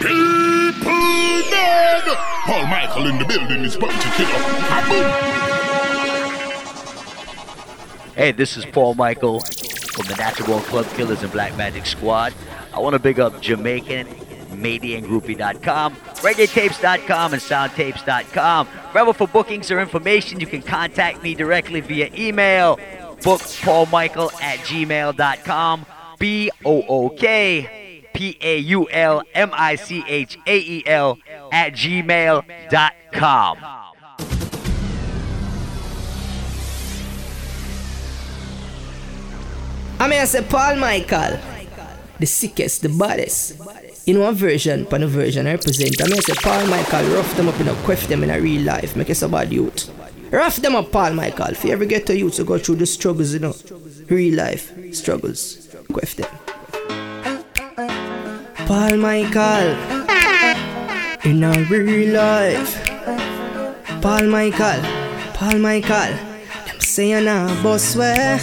People dead. Paul Michael in the building is about to kill Hey, this is Paul Michael from the Natural Club Killers and Black Magic Squad. I want to big up Jamaican, MateyanGroupie.com, ReggaeTapes.com, and SoundTapes.com. Remember, for bookings or information, you can contact me directly via email, bookpaulmichael at gmail.com, B O O K P A U L M I C H A E L at gmail.com. I mean, I say Paul Michael, the sickest, the baddest. In one version, pan a version I represent. I mean, I say Paul Michael, rough them up in a quiff them in a real life, make us a bad youth. Rough them up, Paul Michael. If you ever get to youth to go through the struggles, you know, real life struggles, quiff them. Paul Michael in a real life. Paul Michael, Paul Michael. Them say you nah boss where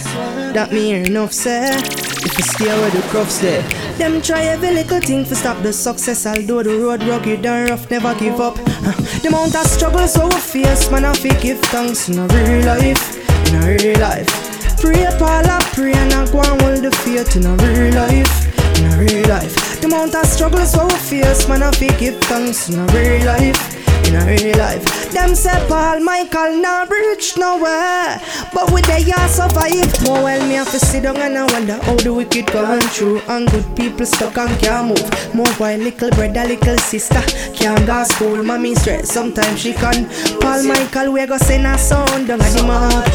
that me hear enough say. If you stay where the crops there, them try every little thing to stop the success. Although the road rugged and rough, never give up. Uh, the amount of struggles we face, man, I feel give thanks in a real life, in a real life. Pray, Paul, I pray, and I go and hold the faith in a real life real life. The amount of struggles we face, man, I feel give thanks in a real life. In a real life, them say Paul Michael not reach nowhere, but with the years survive. More well, me have to sit down and I wonder how the wicked going through, and good people stuck and can't move. More while little brother, little sister can't go school, mommy stress. Sometimes she can. Paul Michael, we go send a son down at the mark.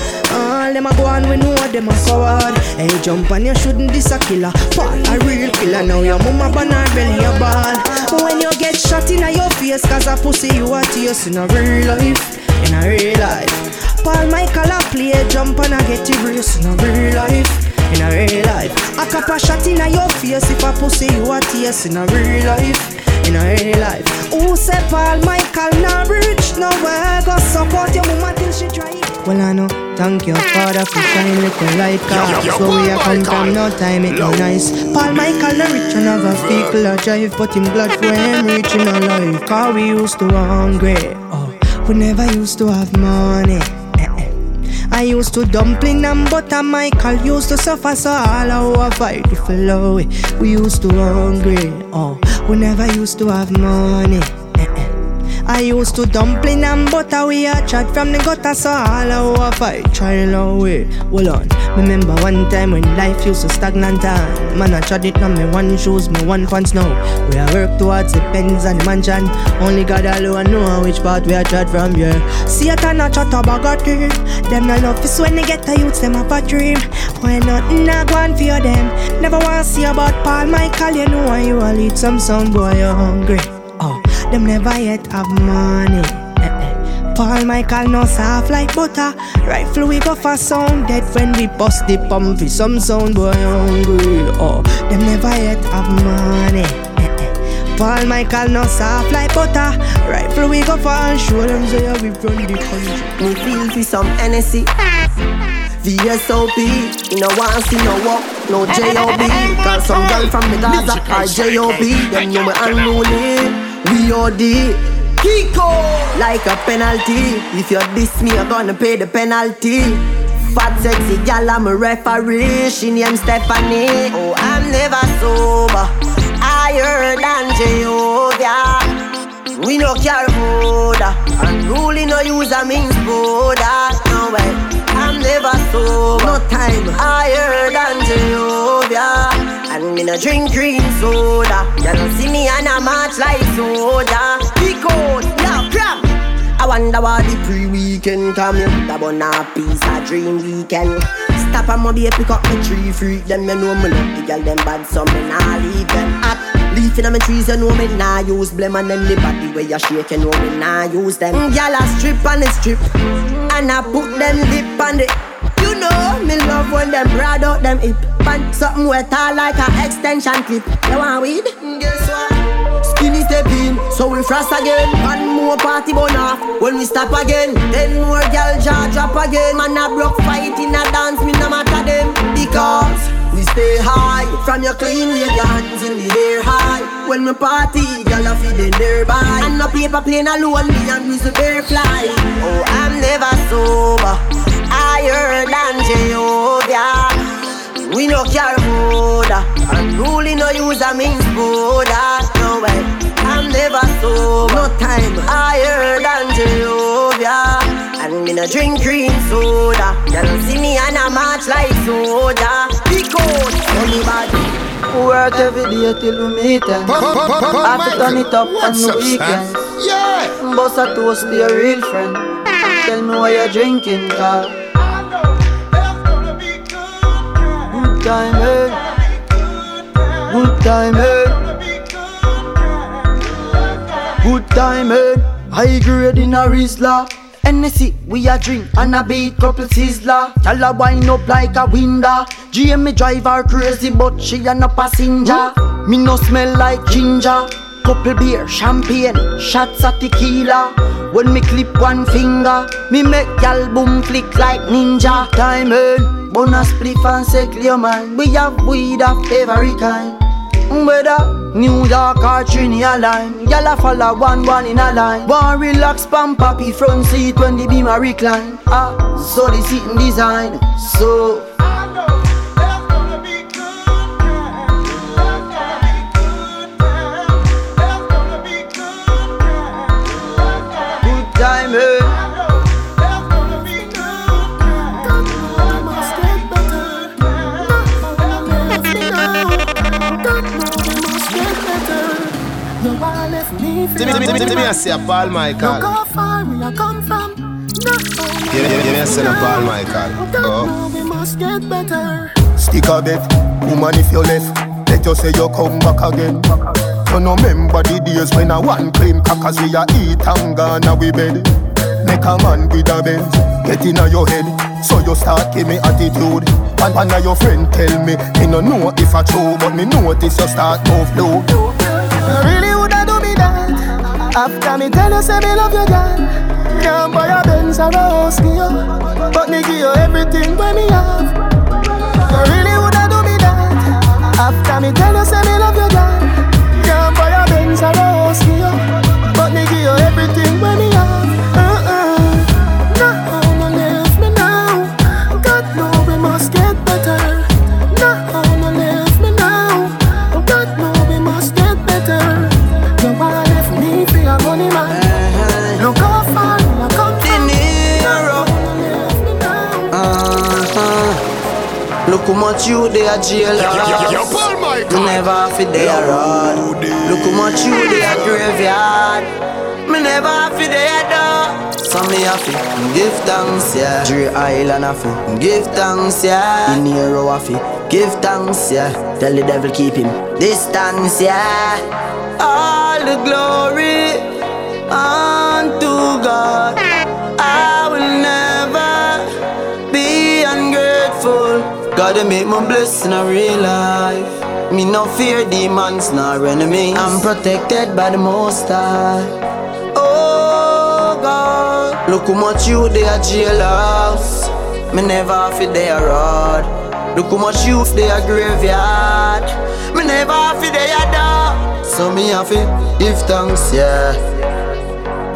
All them a go on, we know them a coward. Hey, jump on you shouldn't this a killer. Paul a real killer now. Your mama ban her belly a ball. When you get shot in your face, cause a pussy you a taste in a real life. In a real life. Paul Michael a play jump and I get it race in a real life. In real life. A shot in your face if a pussy you a taste in a real life in a real life. Who said Paul Michael not rich nowhere? Go support your mama till she try. Well, I know. Thank you, Father, for shining little light. Cause so we are come from no time, it no nice. Paul Michael, the rich and have a vehicle, a drive, but him glad for him reaching a life. Cause we used to hungry. Oh, we never used to have money. I used to dumpling and butter. Uh, Michael used to suffer, so all our fight to follow it. We used to hungry, oh, we never used to have money. I used to dumpling and butter. We a chat from the gutter, so all our fight trial away. Hold on, remember one time when life used to stagnant and man I tried it on me one shoes, me one pants now. We a work towards the pens and the mansion. Only God alone know which part we a chat from here. Satan a chat about a dream. Them no love is when they get the youths, them have a dream. Why nothing a go on for them? Never wanna see about Paul Michael, you know why you a lead some song, boy, you're hungry. Them never yet have money. Eh, eh. Paul Michael no soft like butter. Rifle we go for sound dead when we bust the pump for some sound boy hungry. Oh, them never yet have money. Eh. Paul Michael no soft like butter. Rifle we go for and show them say we run the country. Me feel for some NSC. VSOP, you know want see no walk, no J.O.B. Cause some girl from the Gaza are J.O.B. Them know me unruly. We did. Kiko like a penalty. If you diss me, you're gonna pay the penalty. Fat sexy gal, I'm a referee. She named Stephanie. Oh, I'm never sober. Higher than Jehovah. We no care border. And ruling no use a means border. No way. I'm never sober. No time. Higher than Jehovah. And me no drink green soda. You don't see me and I march like soda. Big cold, love cram. I wonder why the pre-weekend come in. That one a piece of dream weekend. Stop and my pick up the tree freak. Them you know me love the girl them bad, so me nah leave them up. Leaf in my trees, you know me nah use blem And then the body where you shake, you know me nah use them Gyal a strip and a strip And I put them lip on the You know me love when them broad out them hip Pan something wet like a extension clip You want weed? Guess what? Skinny step in, so we frost again One more party burn off, when we stop again Then more gyal jaw drop again Man a broke fight in a dance, me no matter them Because We stay high from your clean, wave your hands in the air high. When we party, girl, I feel them nearby. And no paper plane alone, me and we bear fly. Oh, I'm never sober, higher than Jehovah. We no care border, and ruling no use a means border. No way, I'm never sober, no time higher than Jehovah. And me no drink green soda. You don't see me and I march like soda. Because money bad. Work every day till we meet them. Have to turn it up on the weekends. Yeah. Boss a toast to your real friend. Tell me why you're drinking, car. Good time, eh? Time, eh? Good time, eh? High grade in a Rizla. Hennessy, we a drink and a beat couple sizzler. Y'all a wind up like a window. GM drive her crazy, but she a no passenger. Me no smell like ginger. Couple beer, champagne, shots of tequila. When me clip one finger, me make y'all boom flick like ninja. Time earn, bonus spliff and say clear man. We have weed of every kind. Whether New York or Trinidad line. Y'all a follow one one in a line. One relax pam papi front seat when the beam a recline. Ah, so the seating design So left me for Timmy, Timmy, Timmy, I say Paul Look Michael. how far we are come from. Yeah, yeah, yeah, I say no Paul Michael. Oh. Oh. we must get better. Stick a bet, woman if you left Let you say you come back again You no remember the days when I one cream crackers we a eat and gone a we bed Make a man with a Benz, get in your head So you start give me attitude And one of your friend tell me Me no know if I true But me notice you start move low You really After me tell you say me love you girl. Can't buy a Benz or a house for you But me give you everything when me have. You really woulda do me that. After me tell you say me love you girl. Can't buy a Benz or a house for you But me give you everything when me have how much you they a jail You never fi they a rod Look how much you they a graveyard. Me never fi they a door. So me a fi give thanks, yeah. Dre Island a fi give thanks, yeah. In Nero a fi give thanks, yeah. Tell the devil keep him distance, yeah. All the glory unto God. I will never ungrateful. Gotta make my blessing a real life. Me no fear demons nor enemy. I'm protected by the Most High. Oh God, look how much you they are jailhouse. Me never fi they are rod. Look how much you they are graveyard. Me never fi they are dog. So me have to give thanks, yeah.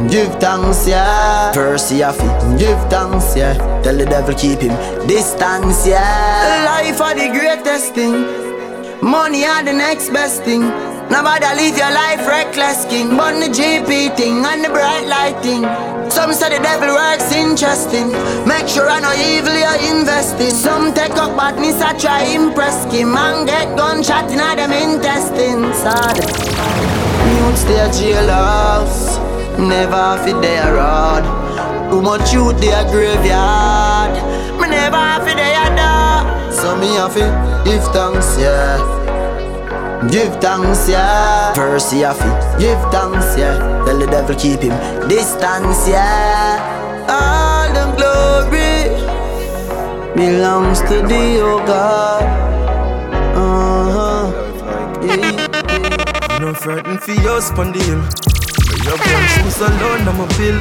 Give thanks, yeah. Percy a fi give thanks, yeah. Tell the devil keep him distance, yeah. Life are the greatest thing. Money are the next best thing. Nobody live your life reckless, king. But the GP thing and the bright light thing. Some say the devil works interesting. Make sure I know evil you're investing. Some take up badness, I try impress him. And get gunshot in them intestines. Sad. Youths they a jailhouse Never fi they a rod Too much youth they a graveyard. Me never fi they a dog So me a fi give thanks, yeah. Give thanks, yeah. Percy a fi give thanks, yeah. Tell the devil keep him distance, yeah. All the glory Belongs to thee, oh God. Uh-huh. Yeah. No frightened for your spondyle. Your gun shoes alone, I'm a bill.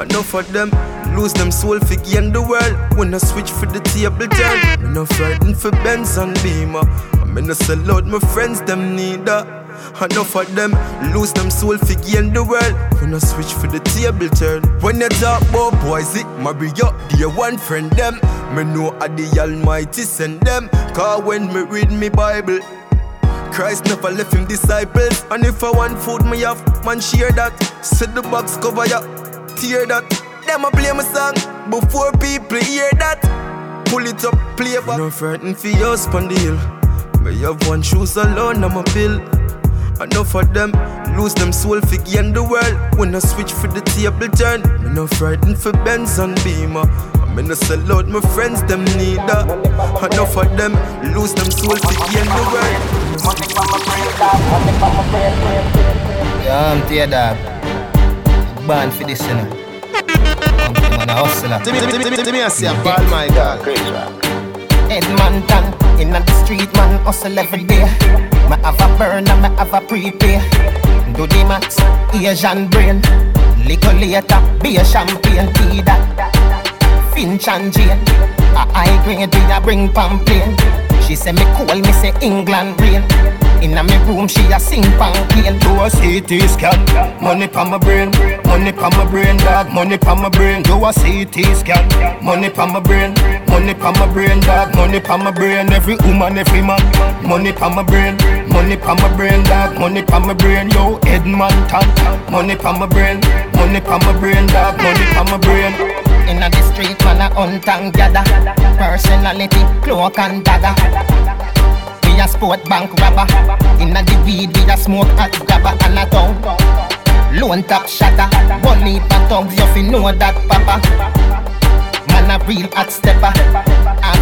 Enough of them lose them soul fi gain the world. When I switch for the table turn, me no frightened for Benz and Beamer. I me no sell out my friends them neither. Enough of them lose them soul fi gain the world. When I switch for the table turn, when you talk about boys, it marry up dear one friend them. Me know a the Almighty send them. Cause when me read me Bible. Christ never left him disciples. And if I want food, me have man share that. Set the box cover ya, tear that. Them a play my song before people hear that. Pull it up, play back. No frightened for your spondyle. Me have one shoes alone, I'm a bill. Enough of them lose them soul fi gain the world. When I switch for the table turn, me no frightened for Benz and Beamer. I me no sell out my friends them need neither. Enough of them lose them soul fi gain the world. Yeah, I'm tear dog. Born for this, you know. I'm a hustler. Timmy, Timmy, Timmy, Timmy, I say, Paul Michael. Edmonton, in the street, man, hustle every day. Me have a burner, me have a prepay. Do the max, Asian brain. Little later, be a champagne, tea that. Finch and Jane. A high grade, we a bring pamphlet. She say me cool, me say England rain. Inna me room, she a sing pan plane. Do a CT scan, money pa my brain, money pa my brain, dog, money pa my brain. Do a CT scan, money pa my brain, money pa my brain, dog, money pa my brain. Every woman, every man, money pa my brain, money pa my brain, dog, money pa my brain. Yo, Edmonton, money pa my brain, money pa my brain, dog, money pa my brain. Inna the street, man a hunt and gather. Personality, cloak and dagger. We a sport bank robber. Inna the weed, we a smoke hot grabber and a tongue. Lone top shatter. One heap of thugs, you fi know that, papa. Man a real hot stepper.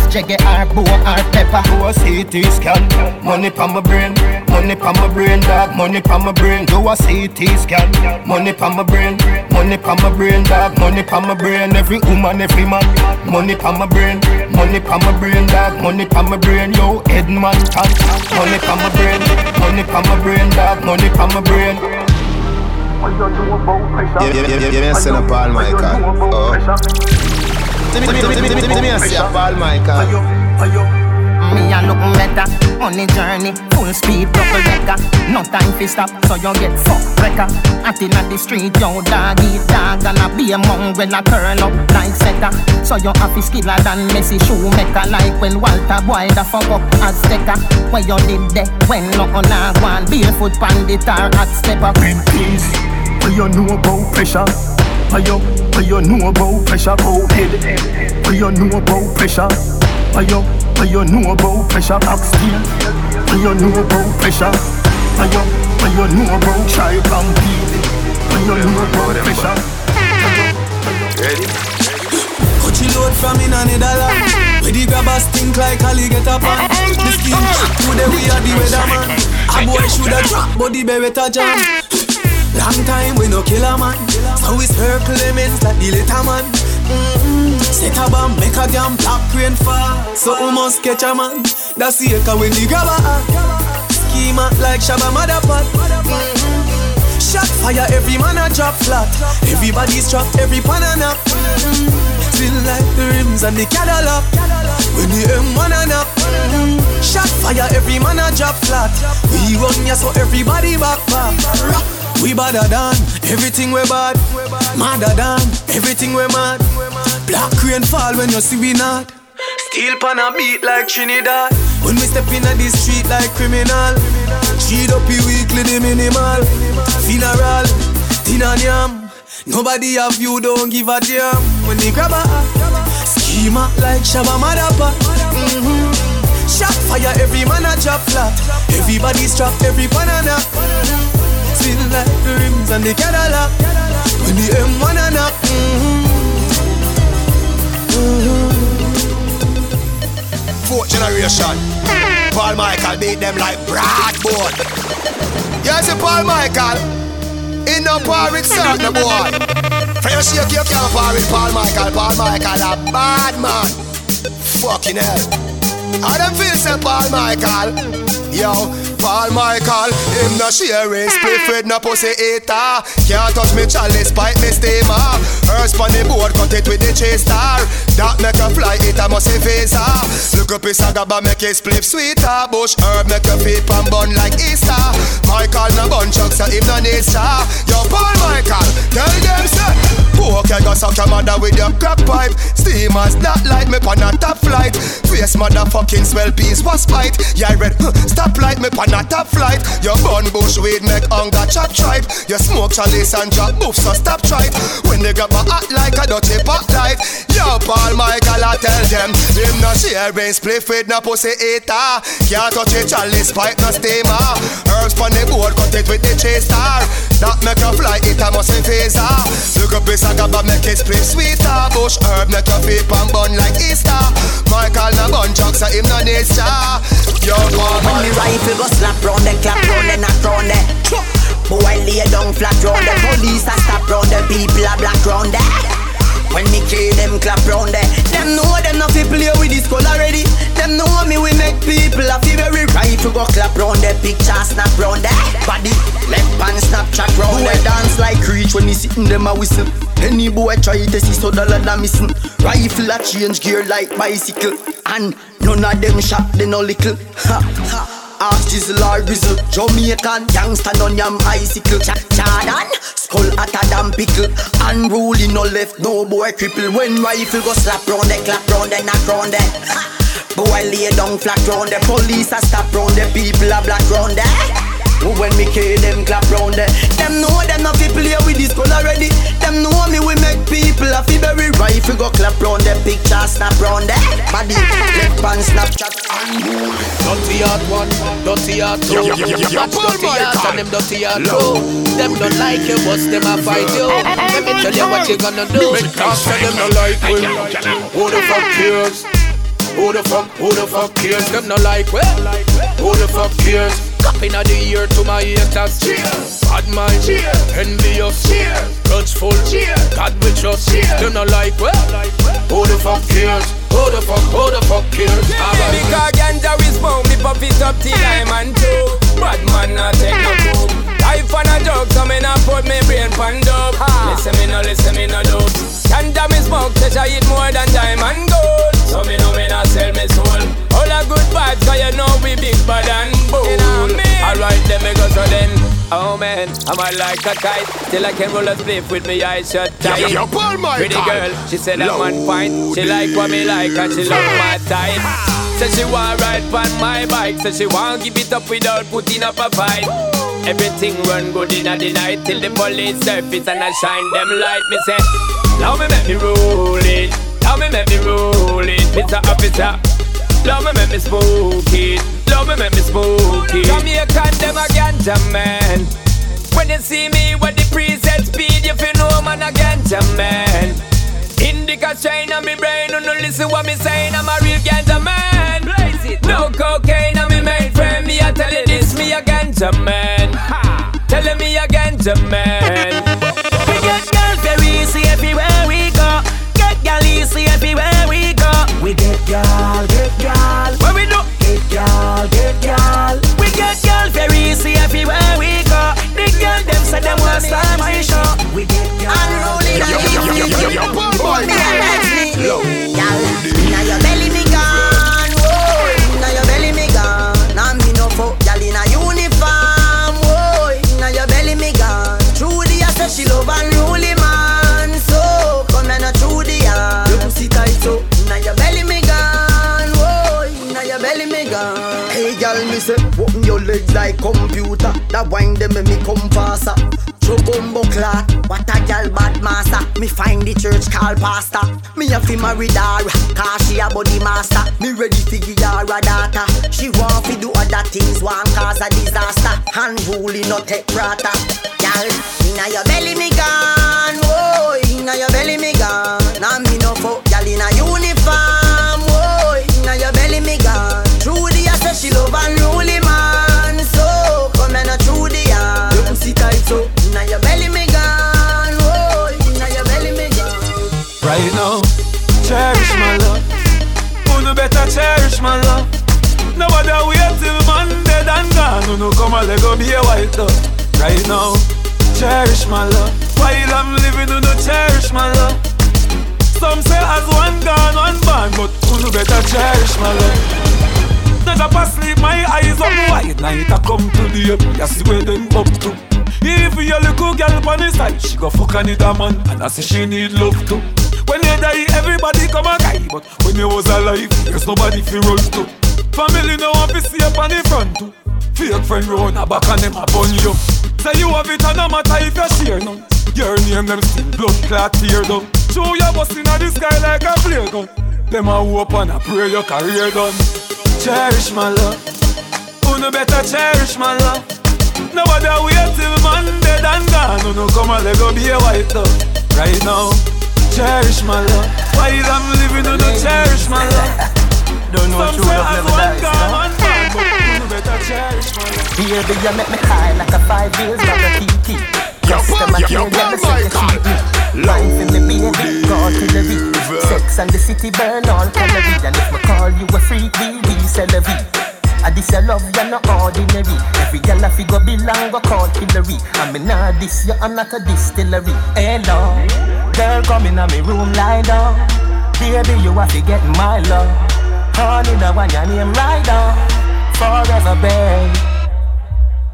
Ask Jaggy or Bo or Pepper. Do a CT scan, money pa my brain, money pa my brain, dog, money pa my brain. Do a CT scan, money pa my brain, money pa my brain, dog, money pa my brain. Every woman, every man, money pa my brain, money pa my brain, dog, money pa my brain. Yo, Edmonton, money pa my brain, money pa my brain, dog, money pa my brain. Yeah, yeah, yeah, yeah, me say no Paul Michael. Oh. Me a look better on the journey, full speed double decker. No time fi stop, so you get fucked wrecker. Out inna the street, yo dog eat dog and a be among when I turn up like setter. So you have to skiller than Messi shoemaker, like when Walter Boy the fuck up stecker. Where you did there when no on a one barefoot pandit or hot stepper. Big peace, what you know about pressure? What you, what you know about pressure? Go head. What you know about pressure? What you, what you know about pressure? Backsteel. What you know about pressure? What you, what you know about try compete? What you know about pressure? Ready? You load from in a Netherland Where the grabbers stink like alligator pan The skin today we are the weatherman A boy shoulda drop but the beretta jam Long time we no kill a man. So we circle lemons like the little man. Mm-hmm. Set a bomb, make a damn black rain fall. So we must catch a man. That's the echo when the grabber Schema like Shabba Motherpot mm-hmm. Shot fire, every man a drop flat. Everybody's trapped, every pan a knock mm-hmm. Still like the rims and the Cadillac When the M1 a knock mm-hmm. Shot fire, every man a drop flat. We run ya so everybody back back. We badder than everything we bad. Madder than everything we mad. Black rain fall when you see we not. Steel pan a beat like Trinidad. When we step in the street like criminal. Cheat up weekly the minimal. Funeral, tin and yam. Nobody have you, don't give a damn. When they grab a Schema like Shabba Madapa mm-hmm. Shot fire, every man a drop flat Everybody's trapped, every banana mm-hmm. Like the rims and the Cadillac When the M1 a knock mm-hmm. Fourth generation. Paul Michael beat them like Bradboard. Yes, Paul Michael. In no par with certain boy. For you shake you can't with Paul Michael. Paul Michael a bad man. Fucking hell. How them feel say Paul Michael? Yo, Paul Michael, him no sharing Split with no pussy eater. Can't touch me chalice, pipe me steamer. Hearse pon the board, cut it with the chase star. That make a fly, it a must visa. Look up his agaba, make it split sweeter. Bush herb, make your feet pan bun like Easter. Michael no bun chuck, so him no need star Yo, Paul Michael, tell them say Poke you go suck your mother with your crack pipe. Steamers, not like me pon a top flight. Face motherfucking smell peace, was spite Yeah, red, huh, stop like me pon a flight. Your bun bush weed make hunger chop tripe. You smoke chalice and drop boof, so stop tripe. When they grab a hot like a dirty pot light Yo, Paul Michael, I tell them Him no sharing split with no pussy eater. Can't touch a chalice pipe, no steamer. Herbs pon the board, cut it with the chase star That make you fly, it a must be phaser Look up this agaba, make it split sweeter. Bush herb, make your feet pan bun like Easter. Michael no bun chuck, so him no star Yo, Paul When me rifle go slap round the clap round the knock round the Boy lay down flat round the Police a stop round the People a black round the when me kill them clap round there Them know them not fi play with this skull already Them know me we make people a fi very rifle go clap round there Picture snap round there Body left hand snapchat round there dance like reach when he sitting them a whistle. Any boy try to see so dollar da missing. Rifle a change gear like bicycle. And none of them shot they no little. Ha ha Ask Jizzle or Rizzle. Jamaican Gangsta on yam bicycle. Ch- Jordan Skull hotter than pickle. Unruly no left no boy cripple. When rifle go slap round the clap round the knock round the. Boy lay down flat round the Police a stop round the People a black round the when me kill them clap round there. Them know them not fi play with this gun already. Them know me we make people a fi very rifle go clap round the Picture snap round there. Body left hand snapchat. Dirty heart one, dirty heart two. Match dirty heart and them dirty heart two. Them don't like you, but them a fight you. Let me tell you what you gonna do. Talk to them not like we Who the fuck cares? Who the fuck, who the fuck cares? Them not like we Who the fuck cares? Cupping of the year to my haters. Cheers. Bad mind. Cheers. Envious. Cheers. Grudgeful Cheers. God will trust. Cheers. Them not like we Who the fuck cares? Who the fuck, who the fuck cares? Because ganja we smoke, me puff it up till I'm on two. Bad man not take no poop Life on a joke, so me not put me brain pan dope. Listen me no, listen me no dope Ganja me smoke, say I eat more than diamond gold So me know me not sell me soul. All a good vibes, cause you know we big bad and bold. You know me? Alright then me go so then Oh man, I'm a like a kite. Still I can roll a spliff with me eyes shut tight. yo, yo, Paul Michael. Pretty girl, she said I'm on point She like what me like and she love my type. Say she want ride on my bike Say she want give it up without putting up a fight. Everything run good in the night Till the police surface and I shine them light. Me say, love me make me roll it Love me make me roll it Mr. Officer. Love me make me smoke it Love me make me smoke it. Jamaican them a ganja man When you see me with the preset speed You feel know man a ganja man Indica shine on me brain No no listen what me saying I'm a real ganja man No cocaine on me main friend Me I tell you this me a ganja man Telling me a ganja man We get girls very easy everywhere. Get gal easy everywhere we go. We get gal, get gal. Where we do? Get gal, get gal. We get gal very easy everywhere we go. The girl them say them want start my show. We get gal. Unruly Yo, yo, yo, yo, yo, yo, Boy, Gal, inna your belly me gone, like computer. That wine them make me come faster. Chocombo clot, what a gal bad master. Me find the church call pastor. Me a fi marry her, cause she a body master. Me ready fi give her a daughter. She want fi do other things, want cause a disaster. Unruly no take prata. Gal, inna your belly me gone, whoa. Inna your belly me My love? No other wait till Monday and gone. Who a Lego be a white though. Right now, cherish my love. While I'm living, you know cherish my love. Some say as one gone, one born, but you better cherish my love. Not up asleep, my eyes up wide. Night I come to the up, you see where them up to. If you little girl on the side, she go fuck another man, and I say she need love too. When you die, everybody come a guy, but when you was alive, there's nobody fi run to. Family no want to see up on the front too. Fake friend round a back and them a bun you. Say you have it and no matter if you share none. Your name them still blood clot tear down. Show your bust inna the sky like a flare gun. Them a hope and a pray your career done. Cherish my love. Uno better cherish my love. Nobody wait till man dead and gone. Uno come and let go be a white dove. Right now, cherish my love. While I'm living, uno cherish my love. Don't know Some true say love as never one dies, gone, no? one gone, better cherish my love. Baby, you make me high like a five years bag of TT. Customer yo, care, get me you treat me. Wine for baby, go to the beat. Sex and the city burn all calories. And if me call you a freak, we we a V. I this your love, you're not ordinary. Every girl I figure belong go call Hillary. I mean, nah, this you, I'm not a distillery. Hello, girl, come in me room, lie down. Baby, you have to get my love. Honey, the one your name right down. Forever, babe.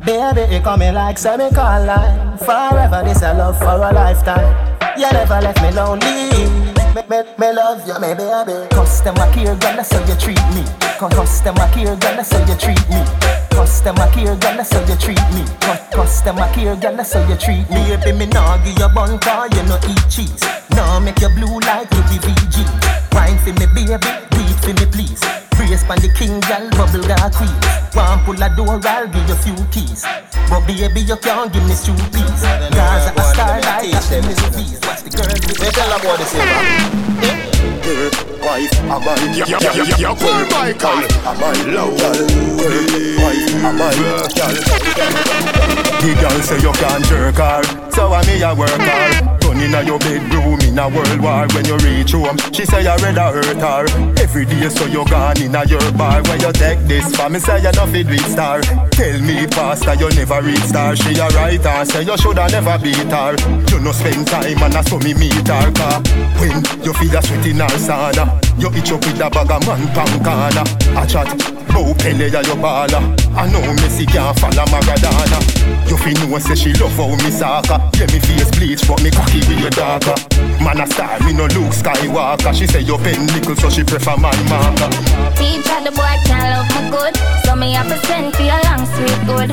Baby, you coming like semicolon. Forever, this a love for a lifetime. You never left me lonely. Me, me, me love you, me baby. Customer care, girl, that's how you treat me. Cu- Customer care, girl, that's how you treat me. Customer care, girl, that's how you treat me. Cu- Customer care, girl, that's how you treat me. Baby, me nah give you bun car, you no eat cheese. Nah make you blue like you be VG. Wine for me, baby, breathe for me, please. Brace pan the king, girl, bubble got queen. One pull a door, I'll give you few keys. But baby, you can't give me two peas. Gaza a star like a Miss Watch the girl with the tell about this, Wife, a man, Yo, yo, yo, yo, yo, Paul Michael. a man, low girl, wife, a. The girl say you can't jerk her, so I me a work her. Turn inna your bedroom in a world war. When you reach home, she say you rather hurt her. Every day so you gone inna your bar. When you take this for me say you no fit reach star. Tell me pastor you never reach star. She a writer say you shoulda never beat her. You no spend time and I saw me meet her car. When you feel a sweat in her sauna, you itch up with a bag of man pan. A chat, bow Pele ya your baller. I know Messi can't follow Maradona. You feel know say she love how me soccer. Yeah me face bleach but me cocky with your darker. Man a star, me no Luke Skywalker. She say you pen nickel so she prefer man marker. Teacher, the boy can't love me good. So me have to send for your long sweet good.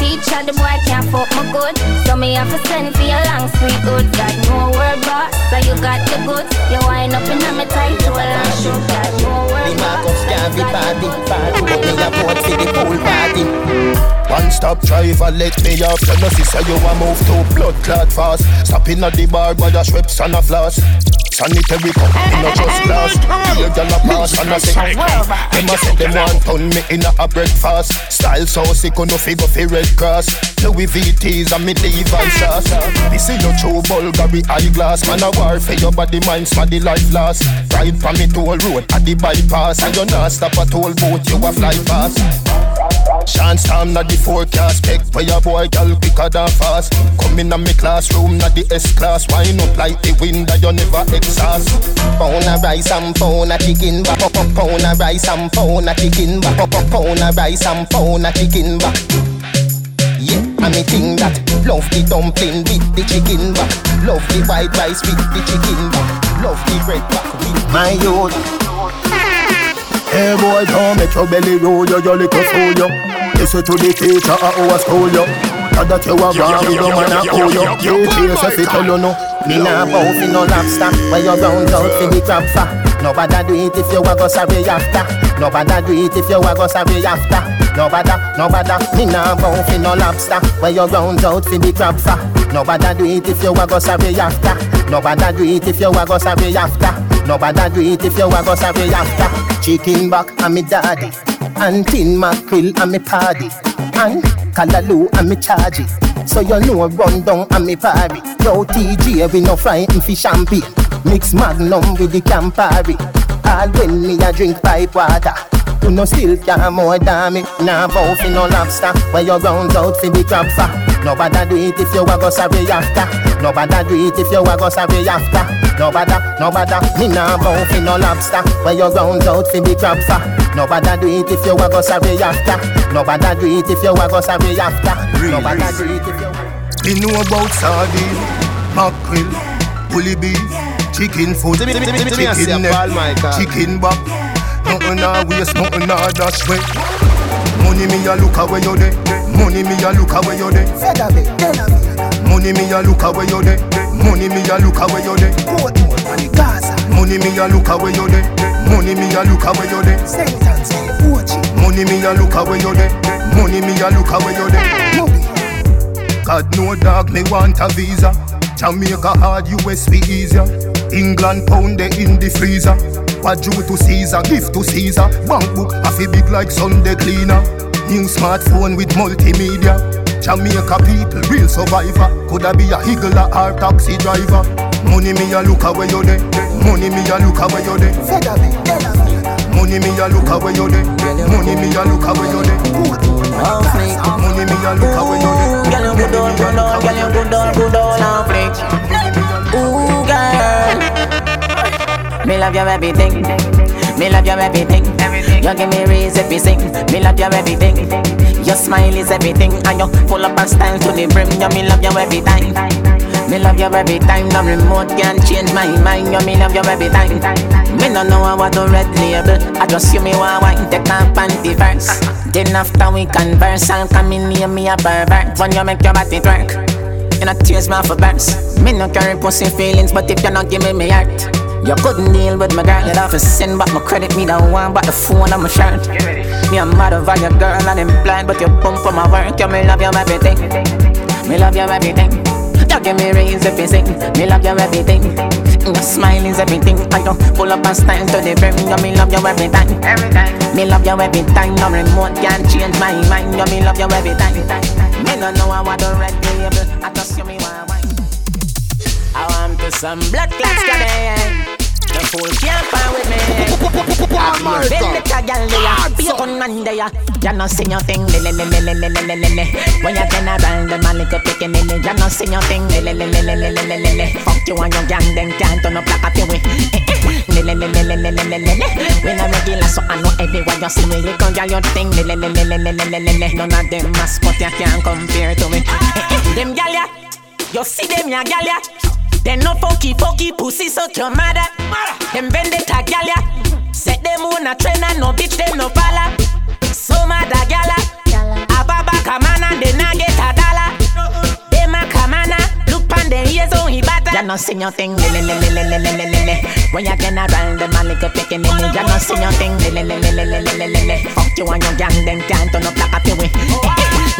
Teacher, the boy can't fuck me good. So me have to send for your long sweet good. Got no word boss, so you got the goods. You wind up in my tight hole and show. Got no The word Marcus can't be party, party. But me a vote for the pool party. One stop driver, let me off. You know, sister, you a move to blood clot fast. Stopping at the bar by the Schweppes and a floss. Sanitary cup, me not just glass. Here, girl a pass and a say. Them a say them want turn me in a breakfast. Style so sick, no figure fi Red Cross. Louis VTs and me Levi's sauce. This is your true Bulgari eyeglass. Man a war for your body, mind, smaddy life last. Ride from me toll road at the bypass. And you not stop at toll boat, you a fly fast. Chance time na the forecast Pick for your boy girl quicker than fast Come in a me classroom na the S class Wine up like the wind that you never exhaust Pound a rice and pound a chicken back. Pound a rice and pound a chicken back. Pound a rice and pound a chicken. Yeah, me think that Love the dumpling with the chicken Love the white rice with the chicken Love the bread back with my youth Hey boy, don't make your belly roll you, you little fool you Listen to the teacher at our school you Now that you are born with the man a owe you. Teacher say fi tell you no. Me nah bow fi no lobster. Where you round out fi the crab fa. Nobody do it if you a go sorry after. Nobody do it if you a go sorry after. Nobody, nobody. Me nah bow fi no lobster. Where you round out fi the crab fa. Nobody do it if you a go sorry after. Nobody do it if you a go sorry after Nobody do it if you a go sorry after Chicken back and me daddy And tin mackerel and me paddy And callaloo and me chargy so you know run down and me party Yo TJ we no frighten fi champagne Mix magnum with the Campari All when me a drink pipe water You no still care more than me. Nah, vow fi no lobster. Where your rounds out fi the crab for. Nobody do it if you a go sorry after. Nobody do it if you a go sorry after. Nobody, nobody. Me nah vow fi no lobster. Where your rounds out fi the crab for. Nobody do it if you a go sorry after. Nobody do it if you a go sorry after. Nobody do it if you. Me know about sardine, mackerel, bully beef, chicken foot, chicken neck, chicken back. Nothing a waste, nothing a dash way. Money me a look away you dey. Money me a look away you dey. Money me a look away you dey. Money me a look away you dey. Money me a look away you dey. Money me a look away you dey. Money me a look away you dey. Money me a look away you dey. God no dog me want a visa. Jamaica hard, US be easier. England pound they in the freezer. What due to Caesar, gift to Caesar. Bank book a fi big like Sunday cleaner. New smartphone with multimedia. Jamaica people, real survivor. Coulda be a higgler or taxi driver. Money me a look away you dey. Money me a look away you dey. Money me a look away you dey. Money me a look away you dey. Money me a look away you dey. Girl, you good on, good on, girl, you good on, good on, and flick. Ooh, girl. Me love your everything. Me love your everything. You give me reason to sing. Me love your everything. Your smile is everything, and you full up of style to the brim. You me love you every time. Me love you every time. No remote can change my mind. You me love you every time. Me no know how to red label. I just you me want wine take my panty first. Then after we converse, I'll come in near me a pervert. When you make your body twerk. You know tears my a verse Me no carry pussy feelings But if you not give me my heart You couldn't deal with my girl You'd have to send back my credit Me the one but the phone on my shirt. Me a mad over your girl And I'm blind But you pump for my work. You me love you everything. Me love you everything. You give me raise if you sing. Me love you everything. Your smile is everything. I don't pull up and stand to the brim You me love you every time. Every time Me love you every time. No remote can change my mind. You me love you every time. Me no know I do red label. I just you me want some blood clots come in. The fool can't find with me. I'm the girl there, be a gunman there. You no see your thing, lily lily lily lily lily. When you turn around, the man like a picky lily. You no see your thing. Fuck you and your gang, then can't turn up like a peewee. We. lily lily lily regular, so I know everyone. you see me. You can your thing, lily lily lily lily lily. None of them mascot you can't compare to me. Them gyal ya, you see them ya gyal ya. They no funky funky pussy so your mother. Them vendetta gal ya. Set them on a train and no bitch them no follow. So mad a gala. Ababa and they you no see nothing. Lily, lily, lily, lily, lily. When you get around the man like a picky mini. You no see nothing. Lily, lily, lily, lily, lily. Fuck you and your gang, them can't turn up like a peewee.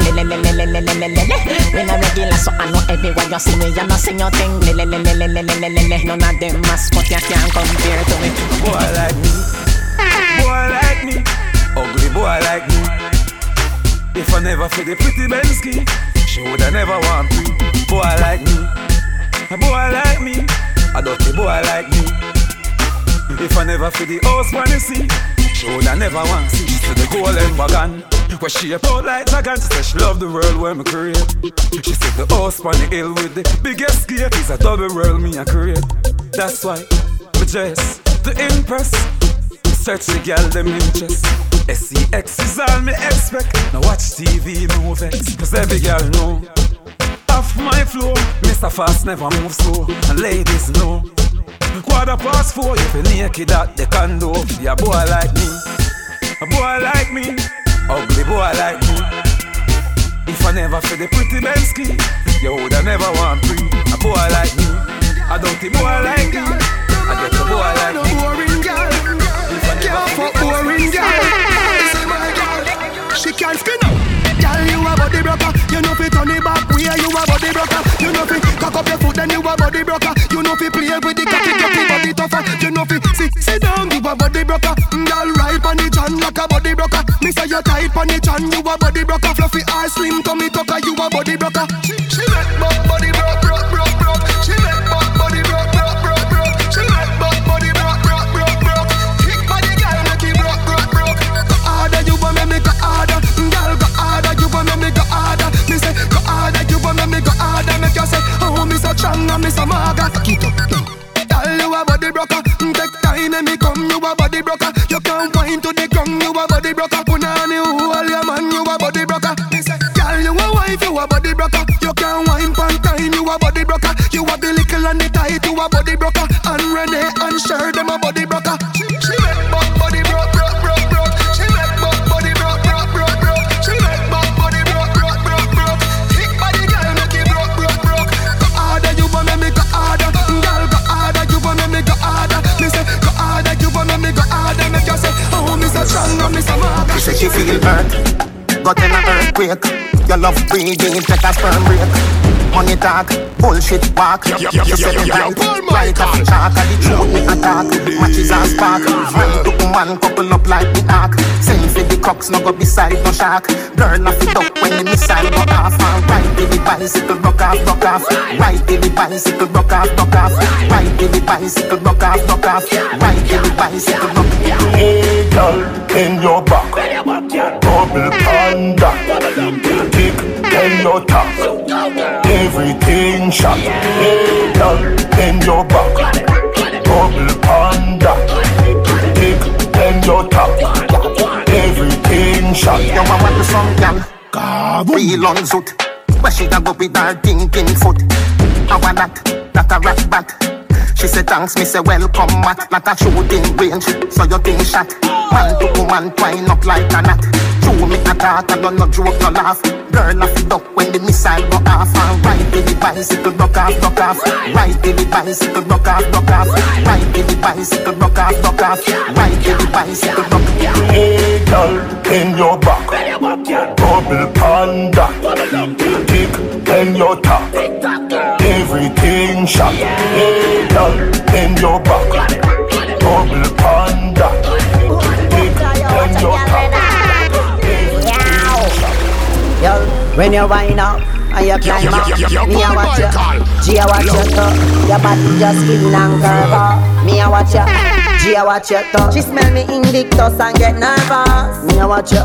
Lily, lily, lily, lily, lily. When I regular, so I know everywhere you see me. You no see nothing. Lily, lily, lily, lily, lily. None of them mascot you can't compare to me. Boy like me, boy like me, ugly boy like me. If I never fit the pretty Bensky, she woulda never want me. Boy like me a boy like me, a dirty boy like me. If I never feel the house when you see, she woulda never want to see. See the golden wagon. Where she a like dragon, she say she love the world where me create. She said the house on the hill with the biggest gate is a double world me a create. That's why me dress to impress. Search the girl them interest. SEX is all me expect. Now watch TV movies, cause every girl know. Off my floor, Mr. Fast never move slow, and ladies know. Quarter past four, you feel naked at the condo. Yeah, boy like me, a boy like me, ugly boy like me. If I never feel the pretty Bensky, you woulda never want free. A boy like me, a dirty boy like me, I get a boy like me. boring girl. Can't fuck boring girl, she can't spin up. Body broker. You know fi turn it back. Where you a body broker. You know fi cock up your foot, then you a body broker. You know fi play with the cocky, cocky body tougher. You know fi sit, sit down, you a body broker. Girl, right on the chan like a body broker. Me say you tight on the chan, you a body broker. Fluffy or slim tummy tucker, you a body broker. She, she make buck strong and me so maga. Keep up, Girl, you a body broker. Mm, take time and me come, you a body broker. You can't wind to the ground, you a body broker. Punani, all your man, you a body broker. Girl, you a wife, you a body broker. You can't wine pan time, you a body broker. You a the little and the tight, you a body broker. And Renee and Sher, a earthquake. Your love breathing, take a sperm break. Money talk, bullshit walk. You say the right, right off the chalk. And the truth me attack, matches and spark. Man to man, couple up like the ark. Send for the cocks, no go beside no shark. Girl off it up when the missile go off. And ride the bicycle, rock off, rock off. Ride the bicycle, rock off, rock off. Ride the bicycle, rock off, rock off. Ride the bicycle, rock off. Hey, girl, in your back. Double panda. Tick, in your top. Everything shot. Hey, girl, in your back. Double panda. Tick, in your top. Everything shot. Yo, I want to some gal. Real on zoot. Where she a go with her thinking foot. I want that, that a rat bat. She said thanks, me say welcome mat Like a shooting range, so you think shot Man to woman twine up like a knot True me a talk, I don't no joke, no laugh Girl off it up when the missile go off And ride to the bicycle, rock off, rock off Ride to the bicycle, rock off, rock off Ride to the bicycle, rock off, rock off Ride to the bicycle, rock off Hey, girl, in your back. Double panda. Tick, in your top. Everything shot. Hey, girl, in your back. Double panda. Tick, in your top. Yo, when you wind up and you climb up, me a watch you. G a watch you too. Your body just skin and curve up. Me a watch you. G a watch you too. She smell me Invictus and get nervous. Me a watch you.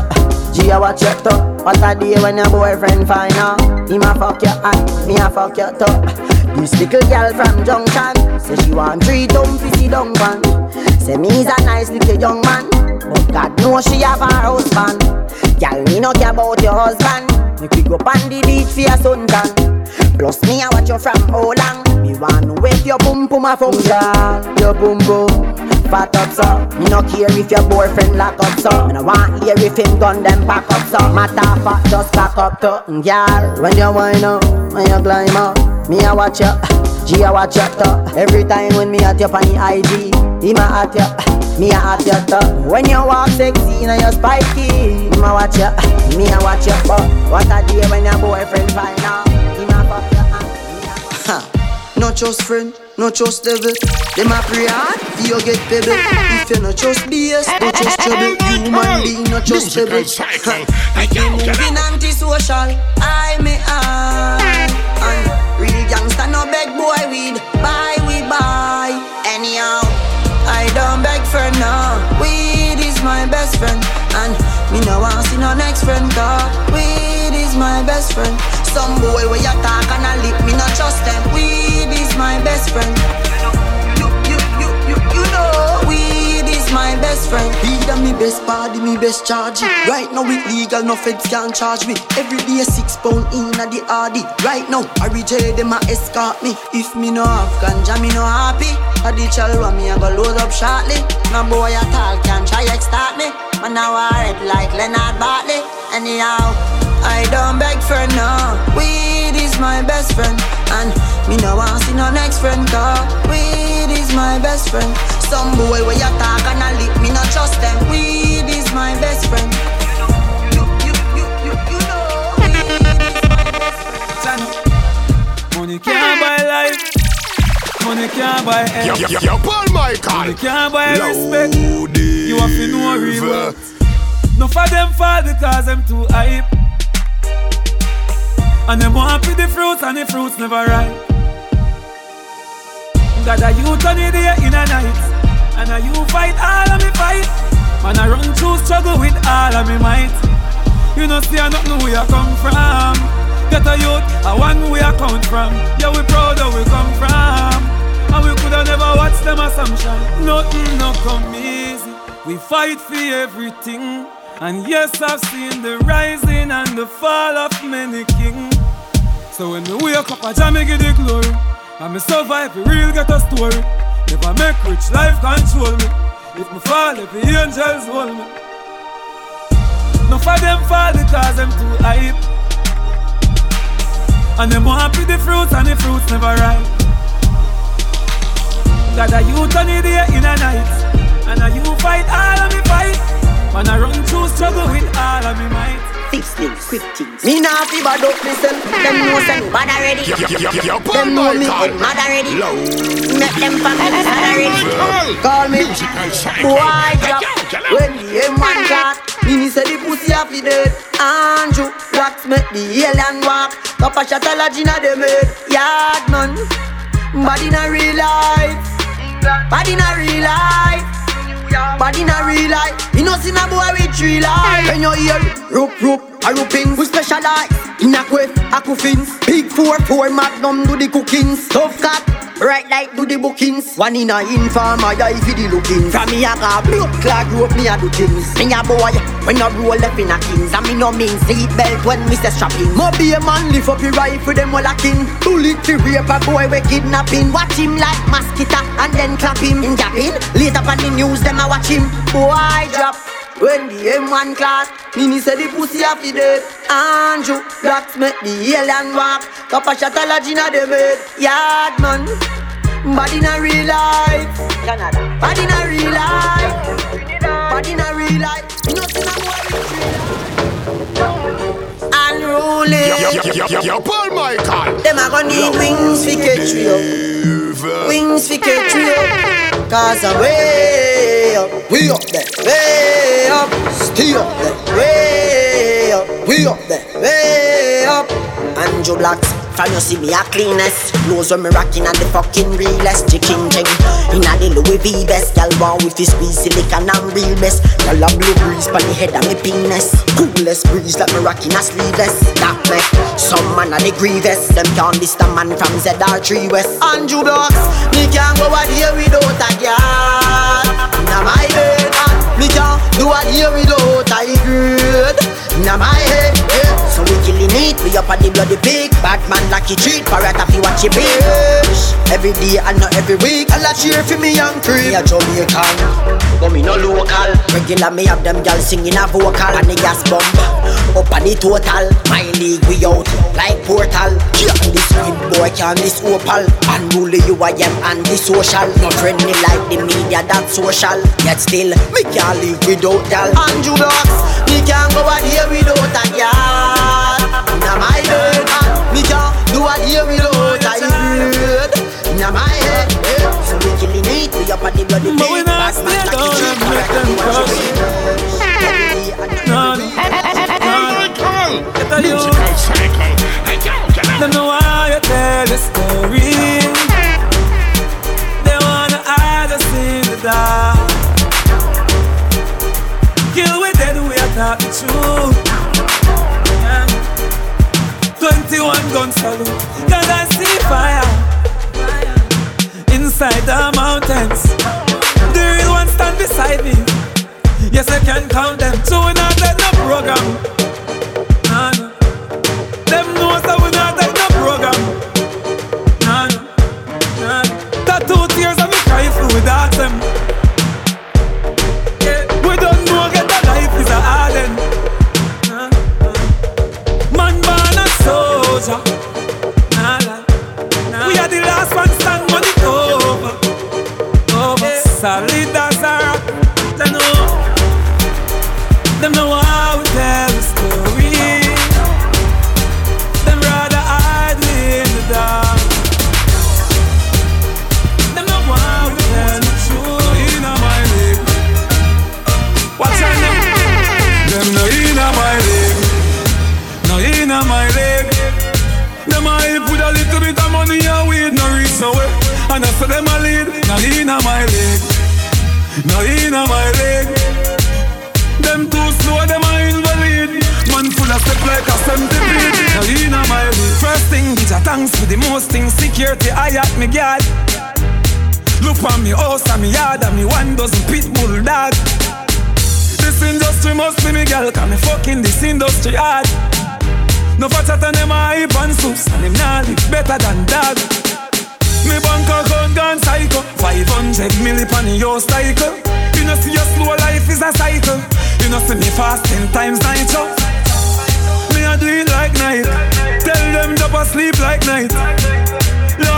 G a watch you too. What a day when your boyfriend find out. Him a fuck you and me a fuck you too. This little girl from Junction say she want three dumb fizzy dung pan. Say me is a nice little young man, but God knows she have her husband. Girl, me no care about your husband. Make we go on the beach for your suntan. Plus me I watch you from how long. Me want to wake your boom boom a function. Your boom boom. Fat up so Me no care if your boyfriend lock up so Me no want hear if him gun them pack up so Matter fat just back up to Girl, when you wind up When you climb up Me a watch you G a watch you Every time when me at you on the IG Him a at you Me a at you too When you walk sexy and you spiky Him a watch you Me a watch you But what a day when your boyfriend find out Him a fuck you and me a fuck Ha. Not just friend, not just devil. Them a pray hard, you get pebble. If you not just BS, not just trouble. Human being, not just pebble. Ha. Me moving antisocial, I me I. And real gangsta no beg boy weed, buy we buy. Anyhow, I don't beg for no. Weed is my best friend, and me no want see no next friend. Cause weed is my best friend. Some boy where you talk and I lip, me not trust them. Weed is my best friend. My best friend. And me best body, me best charge. Right now it legal, no feds can charge me. Every day six pound in a the RD. Right now, I reject them a escort me. If me no have ganja, me no happy. A the chalwa me a go load up shortly. No boy at all can try extort me. Man now I red like Leonard Bartley. Anyhow. I don't beg for no Weed is my best friend And me no want see no next friend Cause weed is my best friend Some boy where you talk and I lip Me no trust them Weed is my best friend You, you, you, you, you know Weed is my best friend Money can't buy life. Money can't buy Yo, health. yo, yo, Paul Michael. Money can't buy respect. You have to know real worth. No for them fall because them too hype. And them want the fruits and the fruits never ripe. Got a youth on the day in a night. And a you fight all of me fight. Man, I run through struggle with all of me might. You know, see, I don't know where you come from. Get a youth, I one where come come from. Yeah, we proud where we come from. And we coulda never watch them assumption. Nothing no come easy. We fight for everything. And yes, I've seen the rising and the fall of many kings. So when we wake up, I jam give the glory. And me survive, the real get a story. Never make rich life control me. If me fall, if the angels hold me. No for them fall because them too hype. And them want happy the fruits and the fruits never ripe. Got a youth on the day in a night. And a you fight all of me fight. Man, I run through struggle with all of me might. Fix things, quick things. Me nah fi bad up listen. Them know say me bad already. Them know me head mad already. Make them family sad already. Call me boy drop when the M1 got. Me say the pussy a fi dead. Andrew wax make the alien walk. Papa shot a lodge inna them head. Yard man, bad inna real life. Bad inna real life. In a real life. You know see a boy with three life When you hear rope rope a rooping We specialize in a quiff, a coffins Big four four magnum do the cookings Tough cat Right like do the bookings. One in a informer, yeah if the looking From me a car blood clot rope me a do things. Me a boy, when I roll up in a kings. And me no mean seat belt when me say strapping. Mo be a man lift up your rifle them all a king. Bullet to rape a boy we kidnapping. Watch him like mosquito and then clap him. In japping Later on the news them a watch him. Boy drop when the M1 class, Mini said the pussy a fi dead. Andrew, blacks make the alien walk. Kappa shot a lodge inna dem head Yard man, bad in a real life. Bad in a real life. Bad in a real life. You know see no Unruly Yo, Paul Michael. Them a gonna need wings fi catch we up. Wings fi catch we up. Cause I'm way up We up there, way up. Stay up there, way up We up there, way up. Andrew Blacks from you see me a cleanest Knows when me rocking and the fucking realest Chicken ching Inna the Louis V best want with his squeeze silicon and real best Girl a blue breeze pon the head of me penis. Coolest breeze like me rocking a sleeveless. That make some man a the grievous. Them can't list a man from ZR3 West. Andrew Blocks Me can't go a day without a girl. Inna my head Me can't do a day without a girl Inna my head. So we killing it. We up on the bloody pig Bad man lucky treat. Parrot if you watch your bitch. Every day and not every week. I'll cheer for me young creep. Me a Jamaican. But me no local. Regular me have them girls singing a vocal. And the gas bump Up on the total. My league we out Like portal. Yeah this green boy can this opal. Unruly you I am anti-social Not friendly like the media that social. Yet still me can't live without gal Andrew Blocks Me can't go a day without a gal Inna my head Me can't do a day without a girl Inna my head yeah. So we killing it. We up on the bloody But we not stay down and make them crush No, no Get a you Them know why you tell the story. They wanna hide us in the dark Kill we dead, we are talk the yeah. 21 gun salute. Cause I see fire. Inside the mountains. The real one stand beside me. Yes, I can count them. So we not no program me guard. Look on me oh, house and me yard and me one dozen pit bull dog. This industry must be me girl, cause me fucking this industry hard. No fatter than them a hype and soups, and them nah live better than dog. Me bank account gone psycho, 500 milli on the yo cycle. You know see your slow life is a cycle. You know see me fasting times nitro. Me a do it like night. Tell them drop asleep like night.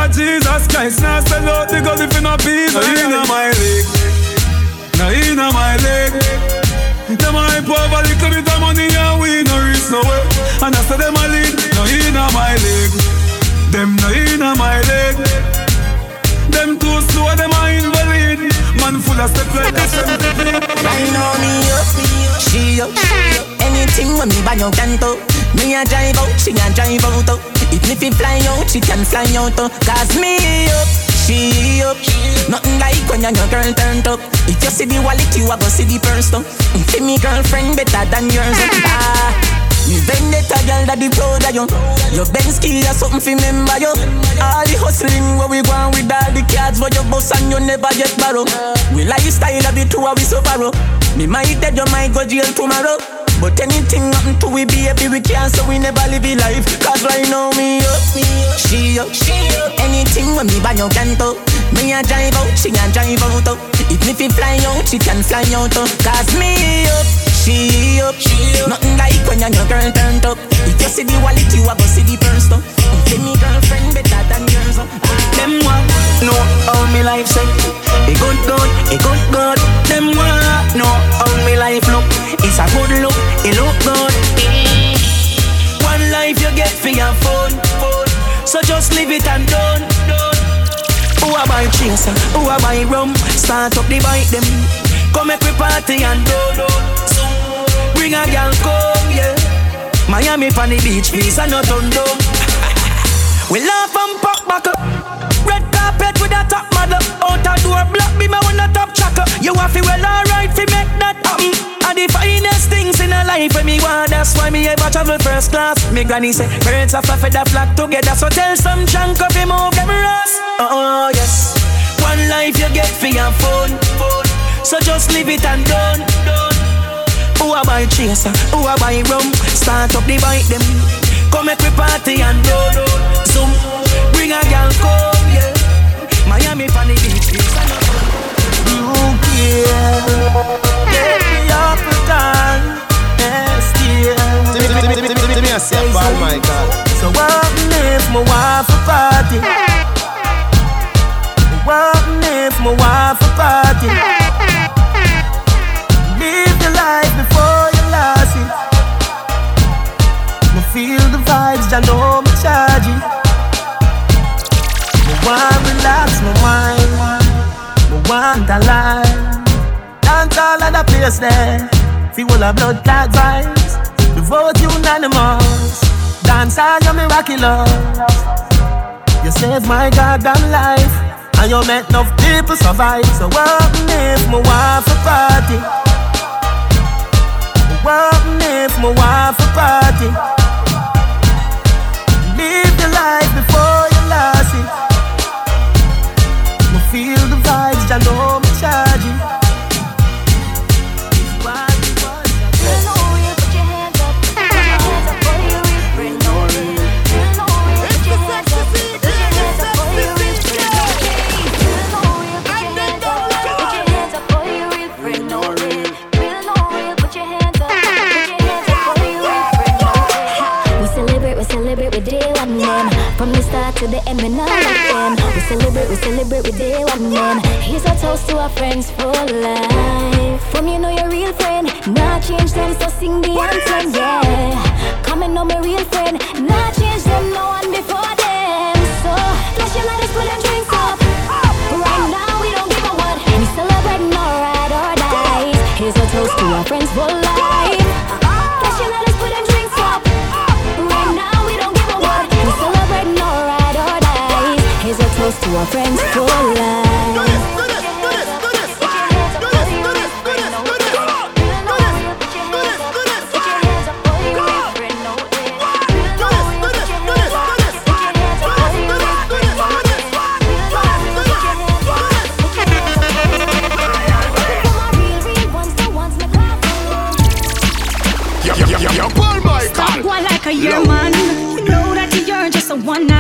Lord Jesus Christ, now sell out the gun if you not peace. Now inna my leg, now inna my leg. Them a hype over little bit of money and we no reach nowhere. And I say them a lead, now inna my leg. Them now inna my leg. Them too slow, them a invalid. Man full of step like that. Right now me up, she up. Anything when me buy your canto. Me a drive out, she a drive out. Oh. Even if he fly out, she can fly out. oh. Cause me up, she up. Nothing like when your girl turned up. If you see the wallet, you a go see the purse. oh. See me girlfriend better than yours. oh. Ah. Me vendetta girl that the proud of you Your Benz key or something fi remember you All the hustling where we go on with all the cards For your boss and you never get borrow We lifestyle of the two of we so borrow Me might dead you might go jail tomorrow but anything happen to we baby we can't so we never live a life Cause right now me up, she up, she up Anything when me buy your canto Me a drive out, she a drive out oh. If he fly out, she can fly out oh. Cause me up, she up, she up Nothing like when your girl turned up If you see the wallet, you a go see the purse though Give me girlfriend better than oh. Them want know how me life say It good good, it good good. Them want know how me life look. It's a good look, it look good. One life you get for your phone. So just leave it and done. Who a buy chaser, who a buy rum? Start up the bike them. Come we party and do Bring a girl come, yeah. Miami on the beach, please, and not down. We laugh and pop back up Red carpet with a top model. Out a door block be my one a top tracker You have to well alright fi make that happen. And the finest things in a life when me want That's why me ever travel first class. Me granny say birds of a feather flock together. So tell some chunk of him move them rust. Oh yes. One life you get for your phone. So just leave it and done. Who a buy chaser, who a buy rum? Start up the bike them. Come make we party and do, do Zoom, bring a girl come, yeah Miami the beach, You me up a Yes, dear Give me a step, Paul Michael. So what if my wife a party? What if my wife a party? Live your life before you lost it Me feel the vibes, I know want relax my mind Me want a Dance all of the place there Feel a blood clot vibes The vote unanimous Dance all your miraculous. You saved my goddamn life And you make enough people survive. So what if my wife a party? What if my wife a party? Live the life before you Me feel the vibes, I to the end, we not like them. We celebrate, we celebrate with day one name. Here's a toast to our friends for life. From you know your real friend, not change them, so sing the anthem, yeah. Come and know my real friend, not change them, no one before them. So let's you let us put them drinks up. Right now we don't give a what. We celebrating our ride or die. Here's a toast to our friends for life. close to our friends for life. Like a. Know that you're just a one night.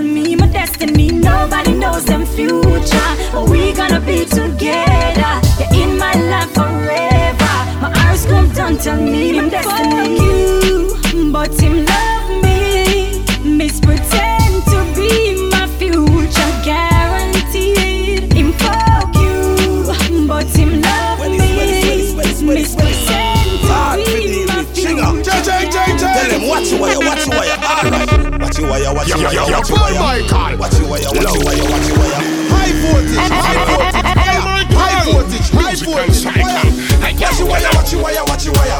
Tell me my destiny. Nobody knows them future, but we gonna be together. You're in my life forever. My horoscope don't tell me my destiny. Fuck you, but him love me. Miss pretend to be my future guaranteed. Him fuck you, but him love me. Miss pretend to be my future Tell them watch wire, watch your why you watch you why you watch you why you watch you why you watch you why you watch you why you high voltage high voltage high voltage high voltage watch you why you watch you why you watch you why you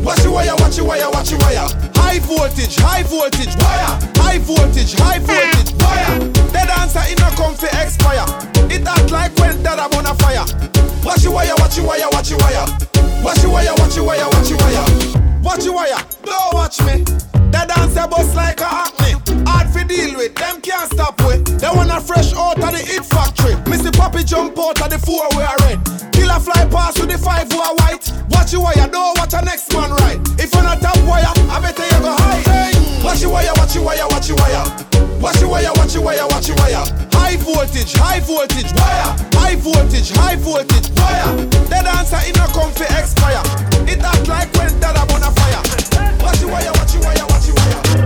watch you why you watch you why you watch why you high voltage high voltage wire high voltage high voltage wire dead answer in a comfy expire it act like when that I'm on a fire watch you wire watch you wire watch you wire watch you wire watch you wire watch you wire watch you wire don't watch me that dancer bust like a acne Hard for deal with, them can't stop with. They wanna fresh out of the hit factory. Missy Poppy jump out of the four are red. Killer fly past with the five who are white. Watch your wire, don't watch a next man right. If you're not top wire, I better you go high. Hey. Watch your wire, watch your wire, watch your wire. Watch your wire, watch your wire, watch your wire. High voltage, high voltage, wire. High voltage, high voltage, wire. The dancer in a comfy expire. It act like when that I'm on a fire. Watch your wire, watch your wire, watch your wire.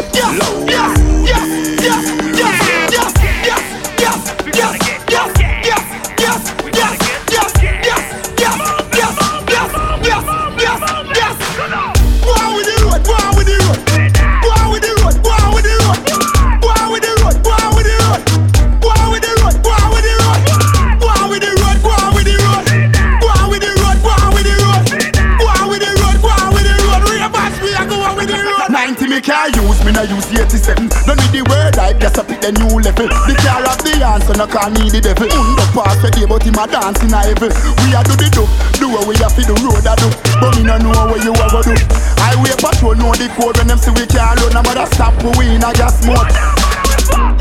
No use 87 Don't need the word hype, just a pick the new level The car of the answer, no call me the devil Undo pass the day, but him a dance in a heaven We a do the do, do what we have to the road a do But me no know what you a go do Highway patrol know the code when them see we can't run No matter stop, we in a gas mode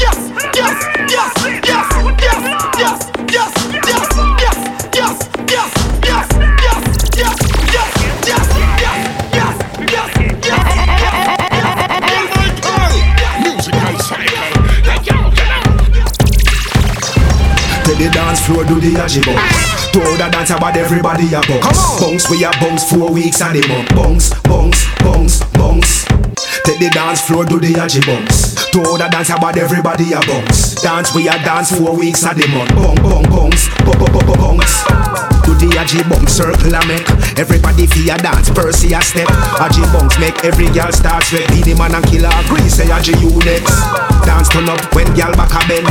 yes, yes, yes, yes, yes, yes, yes, yes, yes, yes, yes, dance floor, do the aji bounce. To the dance about everybody a bounce. Bounce, we a bounce four weeks and the month. Bounce, bounce, bounce, bounce. Take the dance floor, do the aji bounce. To the dance about everybody a bounce. Dance, we a dance four weeks and the month. Bounce, bounce, bounce, bounce, bounce, bounce. Do the aji bounce circle a make. Everybody feel a dance, Percy a step. Aji bounce make every girl start sweat. Be the man and killer, agree say aji you next. Dance turn up when girl back a bend.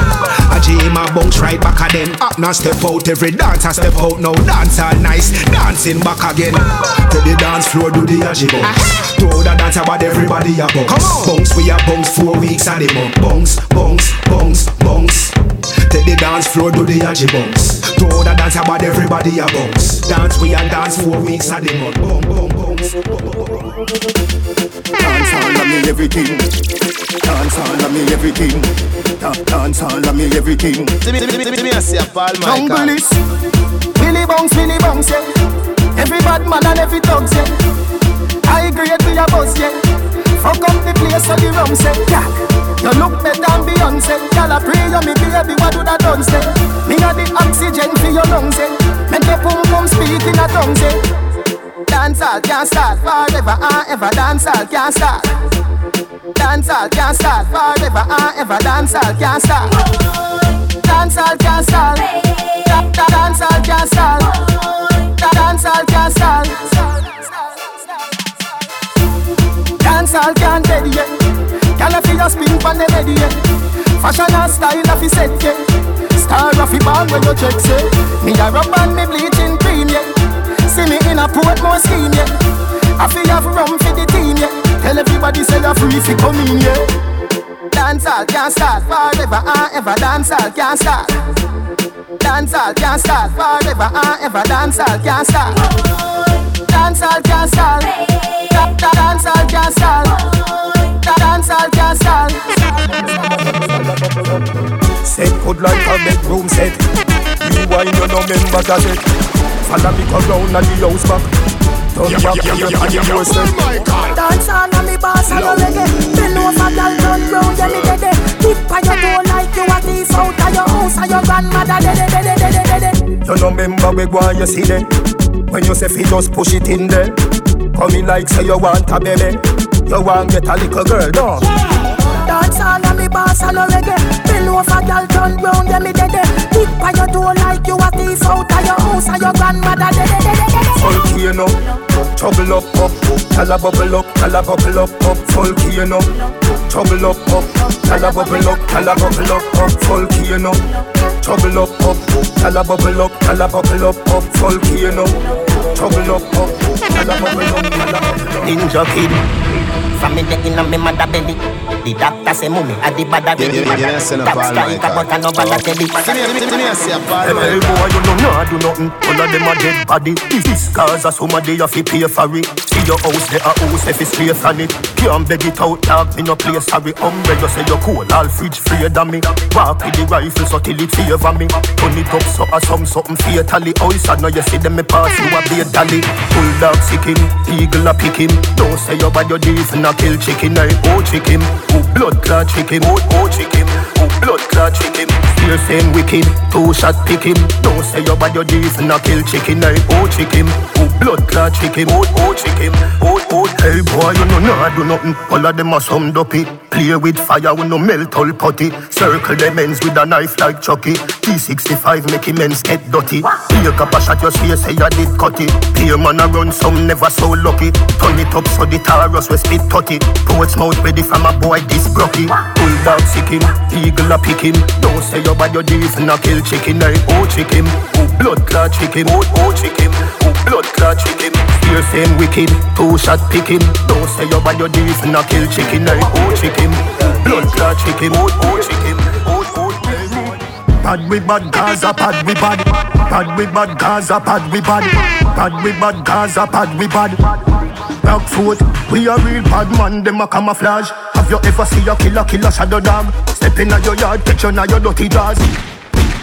Aji him a bounce right back a then. Up now step out, every dancer step out now. Dance all nice, dancing back again. To the dance floor, do the aji bounce. To the dance about everybody a bounce. Bounce we a bounce four weeks and the month. Bounce, bounce, bounce, bounce. Take the dance floor, do the aji bounce. To the dance about everybody a bounce. Dance we a dance four weeks and the month. Bounce, bounce, bounce. Dance all of me everything Dance all of me everything Dance all of me everything See me, see me, see me, see me, I see a Paul Michael. Jungle is Billy Bounce, Billy Bounce, yeah Every bad man and every thugs, yeah I grade we a buzz, yeah. Fuck up the place so the rum say, yeah. You look better than Beyonce. Y'all a pray you me baby, what do that done say? Me a the oxygen for your lungs, yeah Make your pum pum speak in a tongue, say. Dancehall can't start forever and ever Dancehall can't start. Dancehall can't start forever and ever Dancehall can't start. Dance all can't stall. Dance all can't stall. Dance all can't stall. Can't dead yet. Gyal a feel spin pon the yet. Fashion and style a set yet. Star a ball when you check say. Me a rub on me bleaching yet. See me in a Portmore scheme yet. I fi have rum for the team yet. Tell everybody say you're free fi come in yet. Can't start forever and ever. Can't start. Can't start forever and ever. Dance can't start. Dance all can't start. Dance all can't start. Dance all can't start. Set good like a bedroom set. You wine you no member that it. Follow me come round and the house back. Turn back to your and the door step. Dance all on me boss and the reggae. Bend over, girl, turn round, yeah me dead. Tip by your toe like you a thief out of your house and your grandmother dead, dead, dead, dead, dead, dead. You no member we go and you see them. When you say fi just push it in there. Come in like say you want a baby. You want get a little girl, no? Dance all on me boss and the reggae. Bend over, girl, turn round, yeah me dead. Tip by your toe like you a thief out of your house and your grandmother dead. Volcano, trouble up, up, tell a bubble up, tell a bubble up, up, volcano, trouble up, up, tell a bubble up, tell a bubble up, up, volcano, trouble up, up, tell a bubble up, tell a bubble up, up, volcano, trouble up, up, tell a bubble up, tell a bubble up. Ninja kid. From me the inna me mother belly. The doctor say mummy a the bad belly. Don't no Top strike Michael. but I no bad belly. Hey, boy, you know nah do nothing. All of them a dead body. This is cause of somebody you fi pay for it. Your house, they a house if it's straight on it. Can't beg it out, dog. Me no play sorry. Umbrella say you cool, all fridge free than me. Walk with the rifle so till it favor me. Turn it up so a some something fatally. Oh, it's know you see them me pass you a be a dolly. Bulldog sick him, eagle a pick him. Don't say your bad your deeds and a kill chicken. I oh chicken, oh blood clot chicken, oh oh chicken, oh blood clot chicken. Fear same wicked, two shot pick him. Don't say your bad your deeds and a kill chicken. I oh chicken, oh blood clot chicken, oh oh chicken, oh oh. Hey boy, you know nah do nothing. All of them are some dopey. Play with fire, we no melt all putty. Circle them ends with a knife like Chucky. T65 make him ends get dirty. Pick up a shot your face, say you did cut it. Peer man a run some never so lucky. Turn it up so the Taurus we spit tutty. Portsmouth ready from a boy this brocky. Bulldog sick him, eagle a pick him. Don't say your bad your deeds a kill chicken. I oh chicken, oh blood clot chicken, oh oh chicken, oh blood clot chicken. Fear same wicked, two shot pick him. Don't say your bad your deeds and kill chicken. I oh chicken, blood clot chicken, oh oh chicken. Bad we bad Gaza, bad we bad. Bad we bad Gaza, bad we bad. Bad we bad Gaza, bad we bad. Black foot, we a real bad man, them a camouflage. Have you ever see a killer, killer shadow dog? Step in your yard, catch you your dirty jaws.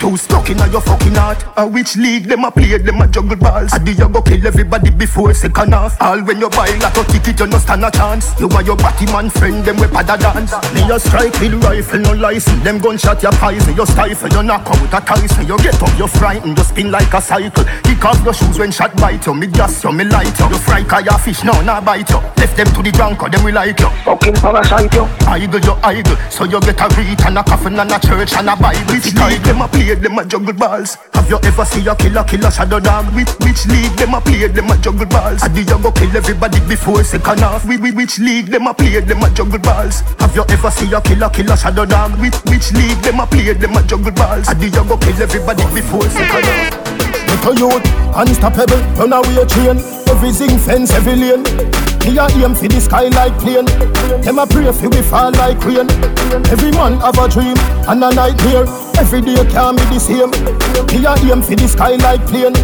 Too stuck in your fucking heart. A which league them a play, them a juggle balls. I do you go kill everybody before second half. All when you buy like a to ticket, you no stand a chance. You and your batty man friend, them we pada dance. Me a strike with rifle, no license. Them gunshot your poison, you stifle, you knock out a Tyson. You get up, you frightened, you spin like a cycle. Kick off your shoes when shot bite you. Me gas you, me light you. You fry kaya fish, no, nah bite you. Left them to the drunk, them we like you. Fucking parasite you. Idle, you idle. So you get a read and a coffin and a church and a Bible. Which league them a play, them a juggle balls. Have you ever see a killer, killer shadow dog? Which, which league them a play, them a juggle balls? I do you go kill everybody before second half? We, we, which league them a play, them a juggle balls? Have you ever see a killer, killer shadow dog? Which, which league them a play, them a juggle balls? I do you go kill everybody before second half? Little youth, unstoppable, run away train. Every zinc fence, every lane. Me a aim for the sky like plane. Them a pray for we fall like rain. Every man have a dream and a nightmare. Every day can be the same. Me a aim for the sky like plane.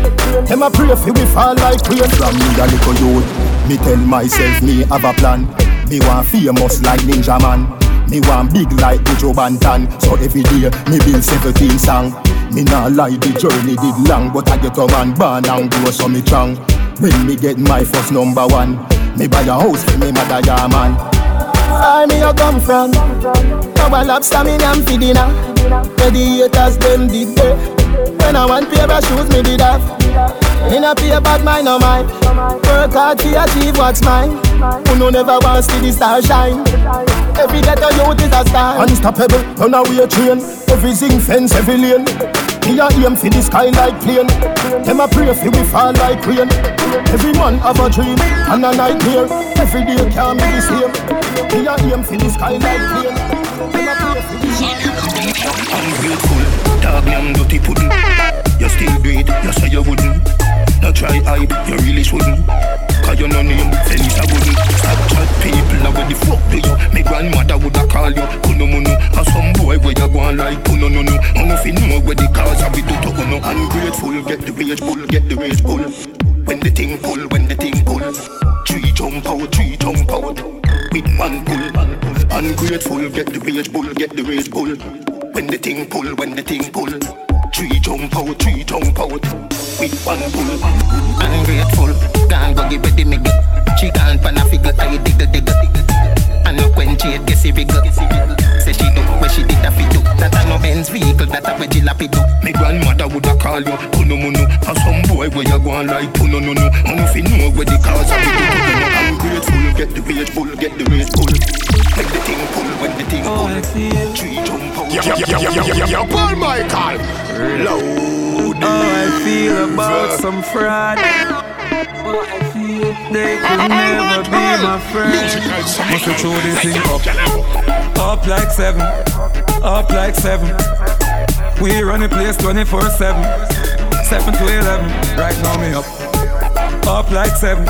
Them a pray for we fall like rain. From me a little youth, me tell myself me have a plan. Me want famous like Ninja Man. Me want big like Buju Banton. So every day me build 17 song. Me nah lie, the journey did long, but I get a man born and grow so me strong. When me get my first number one, me buy a house for me mother yeah man. Where me a come from? Now a lobster me am for dinner. Where the haters them did there. When I want pair of shoes me did have. In a pay bad mind no mine. Work hard to achieve what's mine. Who no never wants to see the star shine. Every ghetto youth is a star. Unstoppable, run away train. Everything fence, every lane. Me a aim for the sky like plane. Them a pray for we fall like rain. Every man have a dream and a nightmare. Every day can't be the same. Me a aim for the sky like plane. A Ungrateful, dog name dirty pudding. You still do it, you say you wouldn't. No try hype, you really shouldn't. Cause you no name, fence I wouldn't. Stop chat people, now where the fuck do you? Me grandmother woulda call you Kuno Munu. Or some boy where you go on like Puno no no. I no fi know where the cause of it to to Ungrateful, get the rage pull, get the rage pull. When the thing pull, when the thing pull. Three jump out, three jump out. Big man pull, ungrateful, get the rage pull, get the rage pull. When the thing pull, when the thing pull. Three jump out, three jump out. Big one pull. Ungrateful, can't go give it the nigga. She can't pan a figure, I digga digga. I know quench it, guess it rigor. Benz vehicle, that a wedgie lappy do. Me grandmother woulda call you Puno Munu Or some boy where you go on like Puno no no I no fi know where the cause of it to no Ungrateful, get the rage pull, get the rage pull When the thing pull, when the thing pull Three jump out Paul Michael. Loud. How I feel about some fraud. They could never be my friend. Must have throw this thing up. Up like seven. Up like seven. We run the place 24 7. 7 to 11. Right now, me up. Up like seven.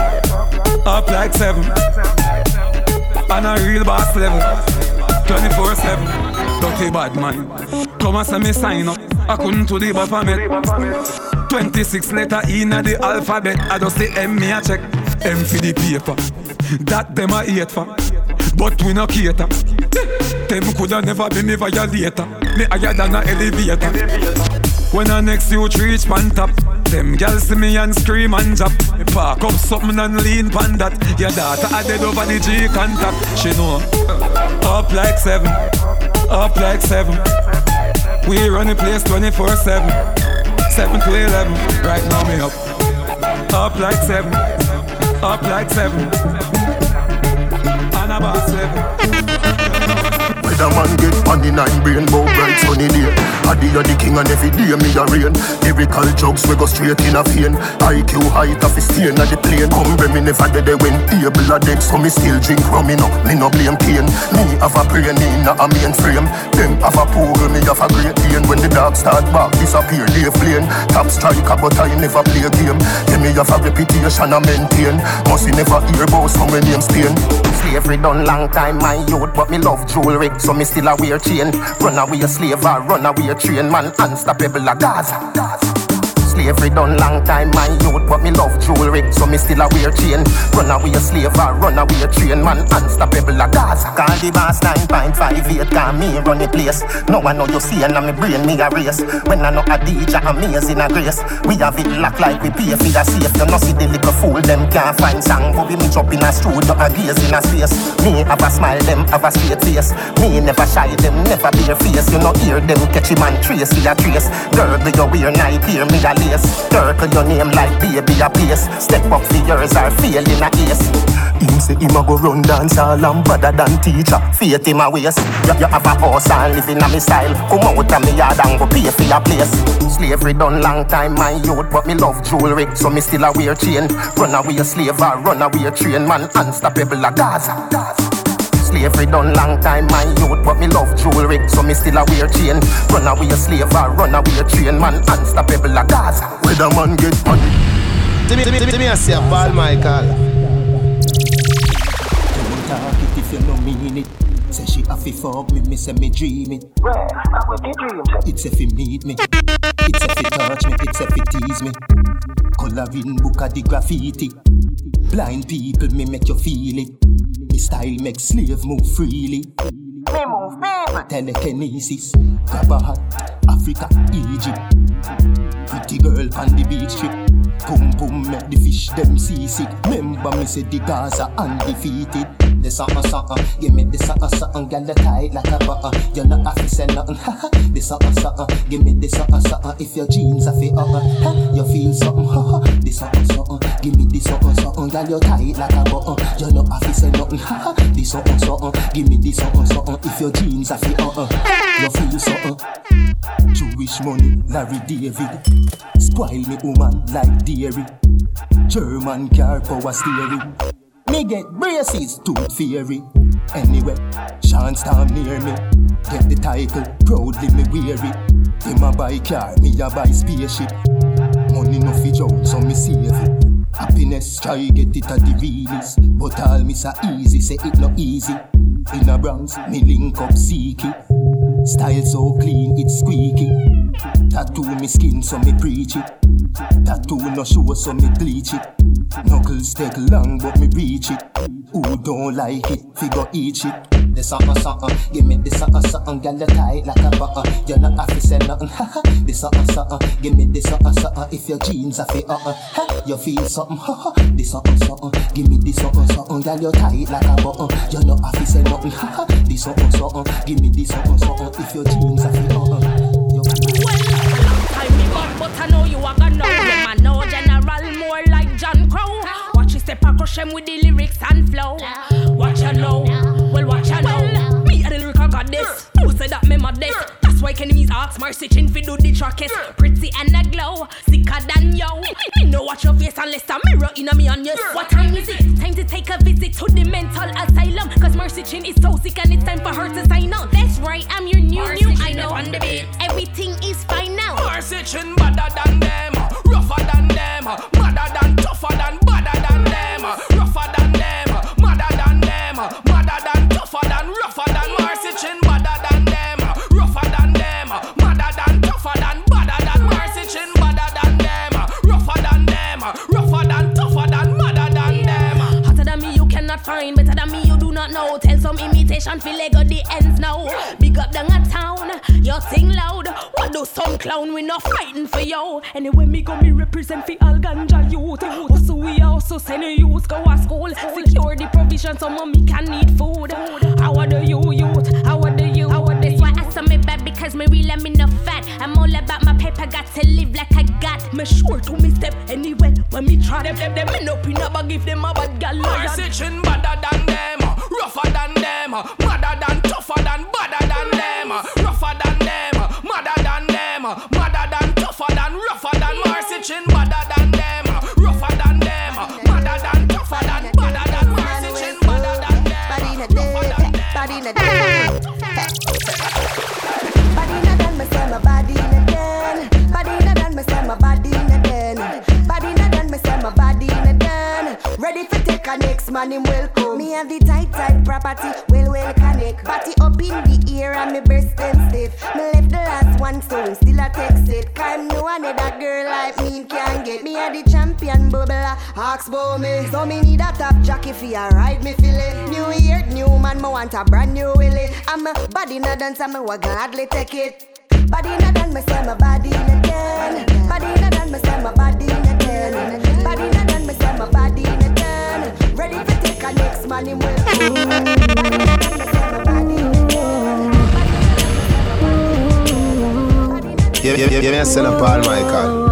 Up like seven. On a real boss level. 24 7. Dirty bad man. Come and send me sign up. I couldn't to the Baphomet. 26 letter in the alphabet. I just say M me a check. M for the paper. That them a hate for. But we no cater. Them coulda never be me violator. Me higher than a elevator. When I next you reach pan top, them girls see me and scream and drop. Me park up something and lean pan that. Your daughter a dead over the G contact. She know. Up like seven, up like seven. We run the place 24 7. 7 to 11, right now me up. Up like 7, up like 7. And about 7. Whether man get money nine brain bow bright sunny day I the the king and every day me a rain Lyrical jokes we go straight in a vein. IQ height of a stain at the plane. Come me never dead when able a dead. So me still drink rum me no, me no blame pain Me have a brain in a mainframe. Them have a pool, me have a great pain. When the dog start back disappear they flame. Top striker but I never play a game. Yeah me have a reputation I maintain. Must you never hear about some name Spain Slavery done long time, my youth, but me love jewelry, so me still a wear chain. Run away a slave or run away a train, man, unstoppable a Gaza. Slavery done long time, my youth, but me love jewelry, so me still a wear chain. Run away a slave or run away a train, man, unstoppable a Gaza. Call the boss 9.58, call me run the place. No one know you see and I'm me brain me a race. When I know a DJ amazing a grace, we have it locked like we pay for the safe. You know see the little fool, them can't find song, but we me drop in a studio a gaze in a space. Me have a smile, them have a straight face. Me never shy, them never bare face. You know hear them catch him and trace with a trace. Girl, do you wear night here, me a lace. Circle your name like baby a pace. Step up for yours or a ace. Him say him a go run dance all and better than teacher Faith in my waist. You, you have a house and live in a me style. Come out of me yard and go pay for your place. Slavery done long time, my youth, but me love jewelry, so me still a wear chain. Run away a slave or run away a train, man, unstoppable a Gaza. Slavery done long time, my youth, but me love jewelry, so me still a wear chain. Run away a slave or run away a train, man, unstoppable a Gaza. Whether man get money See me, see me, see me, I say, Paul Michael. Don't talk it if you no mean it. Say she have to fuck me, me say me dream it. It's if you need me. It's if you touch me. It's if you tease me. Coloring book of the graffiti. Blind people, me make you feel it. Me style make slave move freely. Me move, me. Telekinesis. Grab a hat. Africa, Egypt. Pretty girl on the beach trip. Boom boom make the fish them seasick. Remember me say the Gaza undefeated. This something, something. Give me this something, something. Girl, you tight like a button. You're not have to say nothing. this something, something. Give me this something, something. If your jeans are fit, uh, uh, you feel something. this something, something. Give me this something, something. Girl, you tight like a button. You're not have to say nothing. this something, something. Give me this something, something. If your jeans are fit, uh, uh, you feel something. Jewish money, Larry David. Spoil me woman like dairy. German car power steering. Get braces, tooth fairy. Anyway, Sean Storm near me. Get the title, proudly me weary. Him a buy car, me a buy spaceship. Money no fi joke, so me save it. Happiness, try get it at the realest. But all me so easy, say it no easy. In a Bronx, me link up Seeky. Style so clean, it's squeaky. Tattoo me skin, so me preach it. Tattoo no show, so me bleach it. Knuckles take long, but me reach it. Who don't like it, figure each it. The something, something, give me the something, something, girl you tight like a button. You're not to say nothing, the something, something, give me the something, something. If your jeans are fit, uh, uh, you feel something, the something, something, give me the something, something, girl you tight like a button. You're not to say nothing, the something, something, give me the something, something. If your jeans are fit, uh, uh. Well, time me back, but I know you are gonna know. Them I know Watch you step across them with the lyrics and flow. Watch you know, well watch you know. Me and the lyrical goddess. Who said that me modest? That's why enemies ask Mercy Chin fi do the trackest. Pretty and a glow, sicker than yo. Me know watch your face unless a mirror in a me on you. What time is it? Time to take a visit to the mental asylum. Cause Mercy Chin is so sick and it's time for her to sign on. That's right, I'm your new Mercy new idol. up on the beat. Everything is fine now. Mercy chin better than them, rougher than them, madder than tougher than badder than them, uh, rougher than them, uh, madder than them, uh, madder than tougher than rougher than Mercy chin better than them, rougher than them, madder than tougher than badder than Mercy chin better than them, rougher than them, rougher than tougher than madder than them. Hotter than me, you cannot find. Better than me, you do not know. Tell some imitation, feel like the ends now. Big up down a town, your thing loud. What do some clown? We not fighting for you. Anyway, me go me represent for all ganja youth. Also, we also send you youth go to school. Secure the provision so mommy can need food. How are the you youth? How are the you? How are the Why I saw me bad because me real and me no fat. I'm all about my paper, got to live like I got. Me sure to me step anywhere when me try them. Them them end up in a bag if them a bad gal. Mercy chin better than them, rougher than them, madder than tougher than badder than them, rougher than them, madder than them, madder than tougher than rougher than Mercy chin better than them, rougher than them, madder than tougher than badder than Mercy chin better than them. Day, body in man, him welcome. Me have the tight tight property, well well connect. Body up in the air and me breast them stiff. Me left the last one, so we still a text it. Cause no another girl like me can get me a the champion bubbler. Ask about me, so me need a top jockey for ya ride me feel it. New year, new man, me want a brand new willy. I'm a body a dance, me will gladly take it. Body a dance, me say my body in a den. Body a dance, me say my body in a den. Body in say my body in a Yeah, yeah, yeah, yeah, me send a Paul Michael.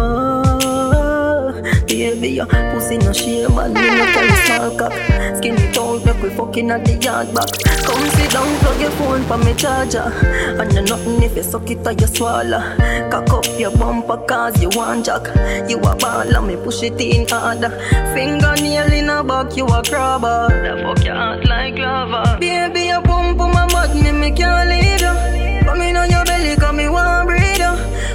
Your pussy no shame and me no tell small cock Skinny tall, make we fucking at the yard back. Come sit down, plug your phone for me charger. And you nothing if you suck it or you swallow. Cock up your bumper cause you want jack. You a baller, me push it in harder. Fingernail in a back, you a crabber. The fuck your heart like lava. Baby, your pump on my butt, me, me can't leave you Come in on your belly, come me you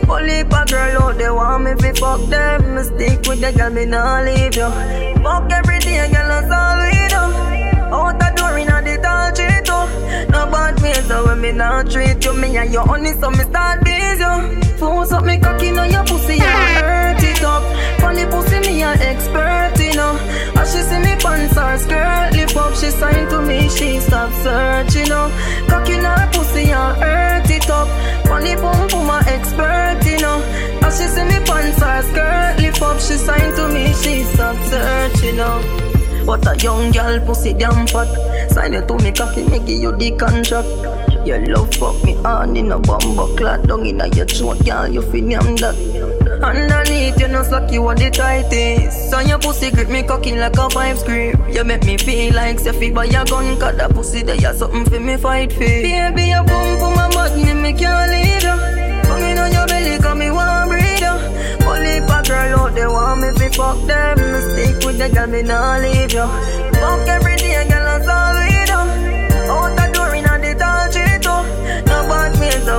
Only a girl out there want me fi fuck them. Me stick with the girl, me nah leave you Fuck every day, girl, that's all we do Out the door, inna the tall tree too No bad ways, so when me nah treat you. Me and your honey, so me start busy uh. you Force up me cocky, now your pussy, I hurt it up. Funny pussy, me a expert, you know. As she see me pants her skirt Lift up, she sign to me, she stop searching, you know. Cocky, now pussy, I hurt it up Funny pum pum, a expert, you know. As she see me pants her skirt Lift up, she sign to me, she stop searching, you know. What a young girl pussy damn fat. Sign it to me me give you the contract. Your love fuck me on in a bumbo clot. Down in a your throat, girl, you feel yam that. Underneath, you know, suck you on the tightest. So your pussy grip me cocky like a pipe script You make me feel like Seffi by your gun Cause that pussy there, you something for me fight for. Baby, you boom for my butt, me, can't leave you Come in on your belly, cause me you Only a girl out there want me fi fuck them. Stick with the girl, me nah leave you Fuck every day, girl, I'm sorry out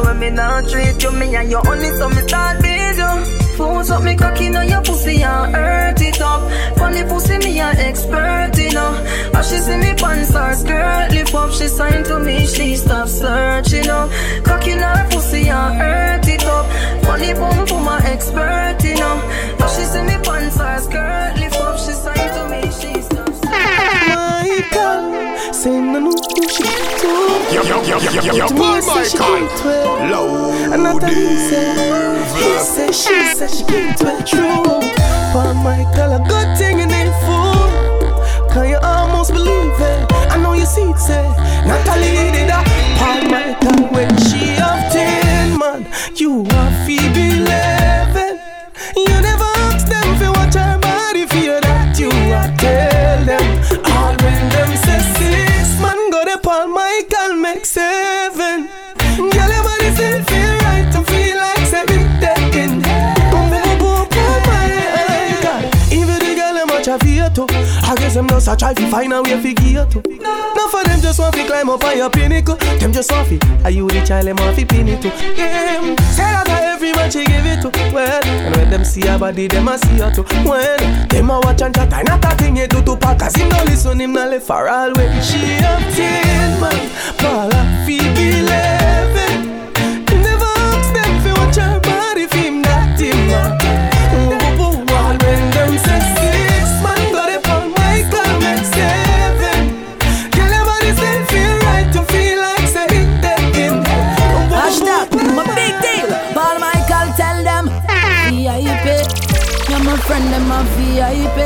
when me not treat you Me and you only so me start beat you. Force up me cocky now your pussy and hurt it up. Funny pussy me an expert, you know. As she see me pants or skirt Lift up, she sign to me, she stop searching, you know. Cocky now her pussy and hurt it up. Funny boom for my expert, you know. As she see me pants or skirt Lift up, she sign to me, she stop Michael, say no no she too. Yo, yo, yo, yo, yo, yo, To say she Michael. can't well. Low Another he say, he say, she said she can't well true. Michael, a good thing in it fool. Can you almost believe it? I know you see it say, Natalie did when she have ten man, you are Phoebe eleven. Them just a try to find a way to get to. None for them just want to climb up on your pinnacle. Them just want to. Are you the child them want to pin it to? Yeah, say that to every man she give it to. Well, and when them see her body, them a see her too. Well, them a watch and chat. I not a thing you do to pack. Cause him no listen, him no left for all way. She ten man, Paula Phoebe eleven. Friend, them a VIP.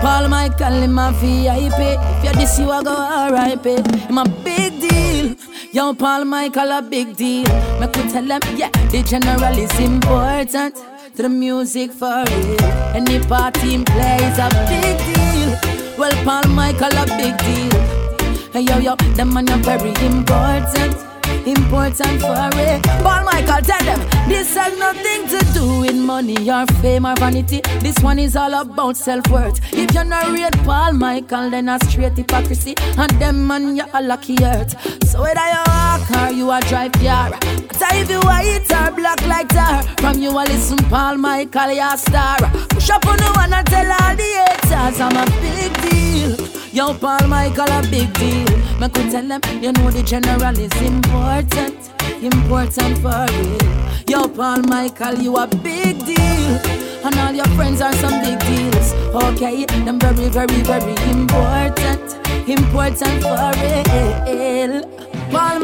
Paul Michael, him a VIP. If you this, you a go RIP. I'm a big deal. Yo, Paul Michael, a big deal. Me could tell them, yeah, the general is important. To the music for real. Any party in play is a big deal. Well, Paul Michael, a big deal. Hey yo yo, them man are very important, important for it. Paul Michael, tell them this has nothing to do with money or fame or vanity. This one is all about self worth. If you're not real Paul Michael, then a straight hypocrisy, and them man you're a lucky earth. So whether you walk or you a drive car, but if you white or black like tar, from you a listen Paul Michael, you a star. Push up on the one and tell all the haters I'm a big deal. Yo, Paul Michael, a big deal. Me could tell them, you know the general is important, important for real. Yo, Paul Michael, you a big deal. And all your friends are some big deals. Okay, them very, very, very important, important for real. Paul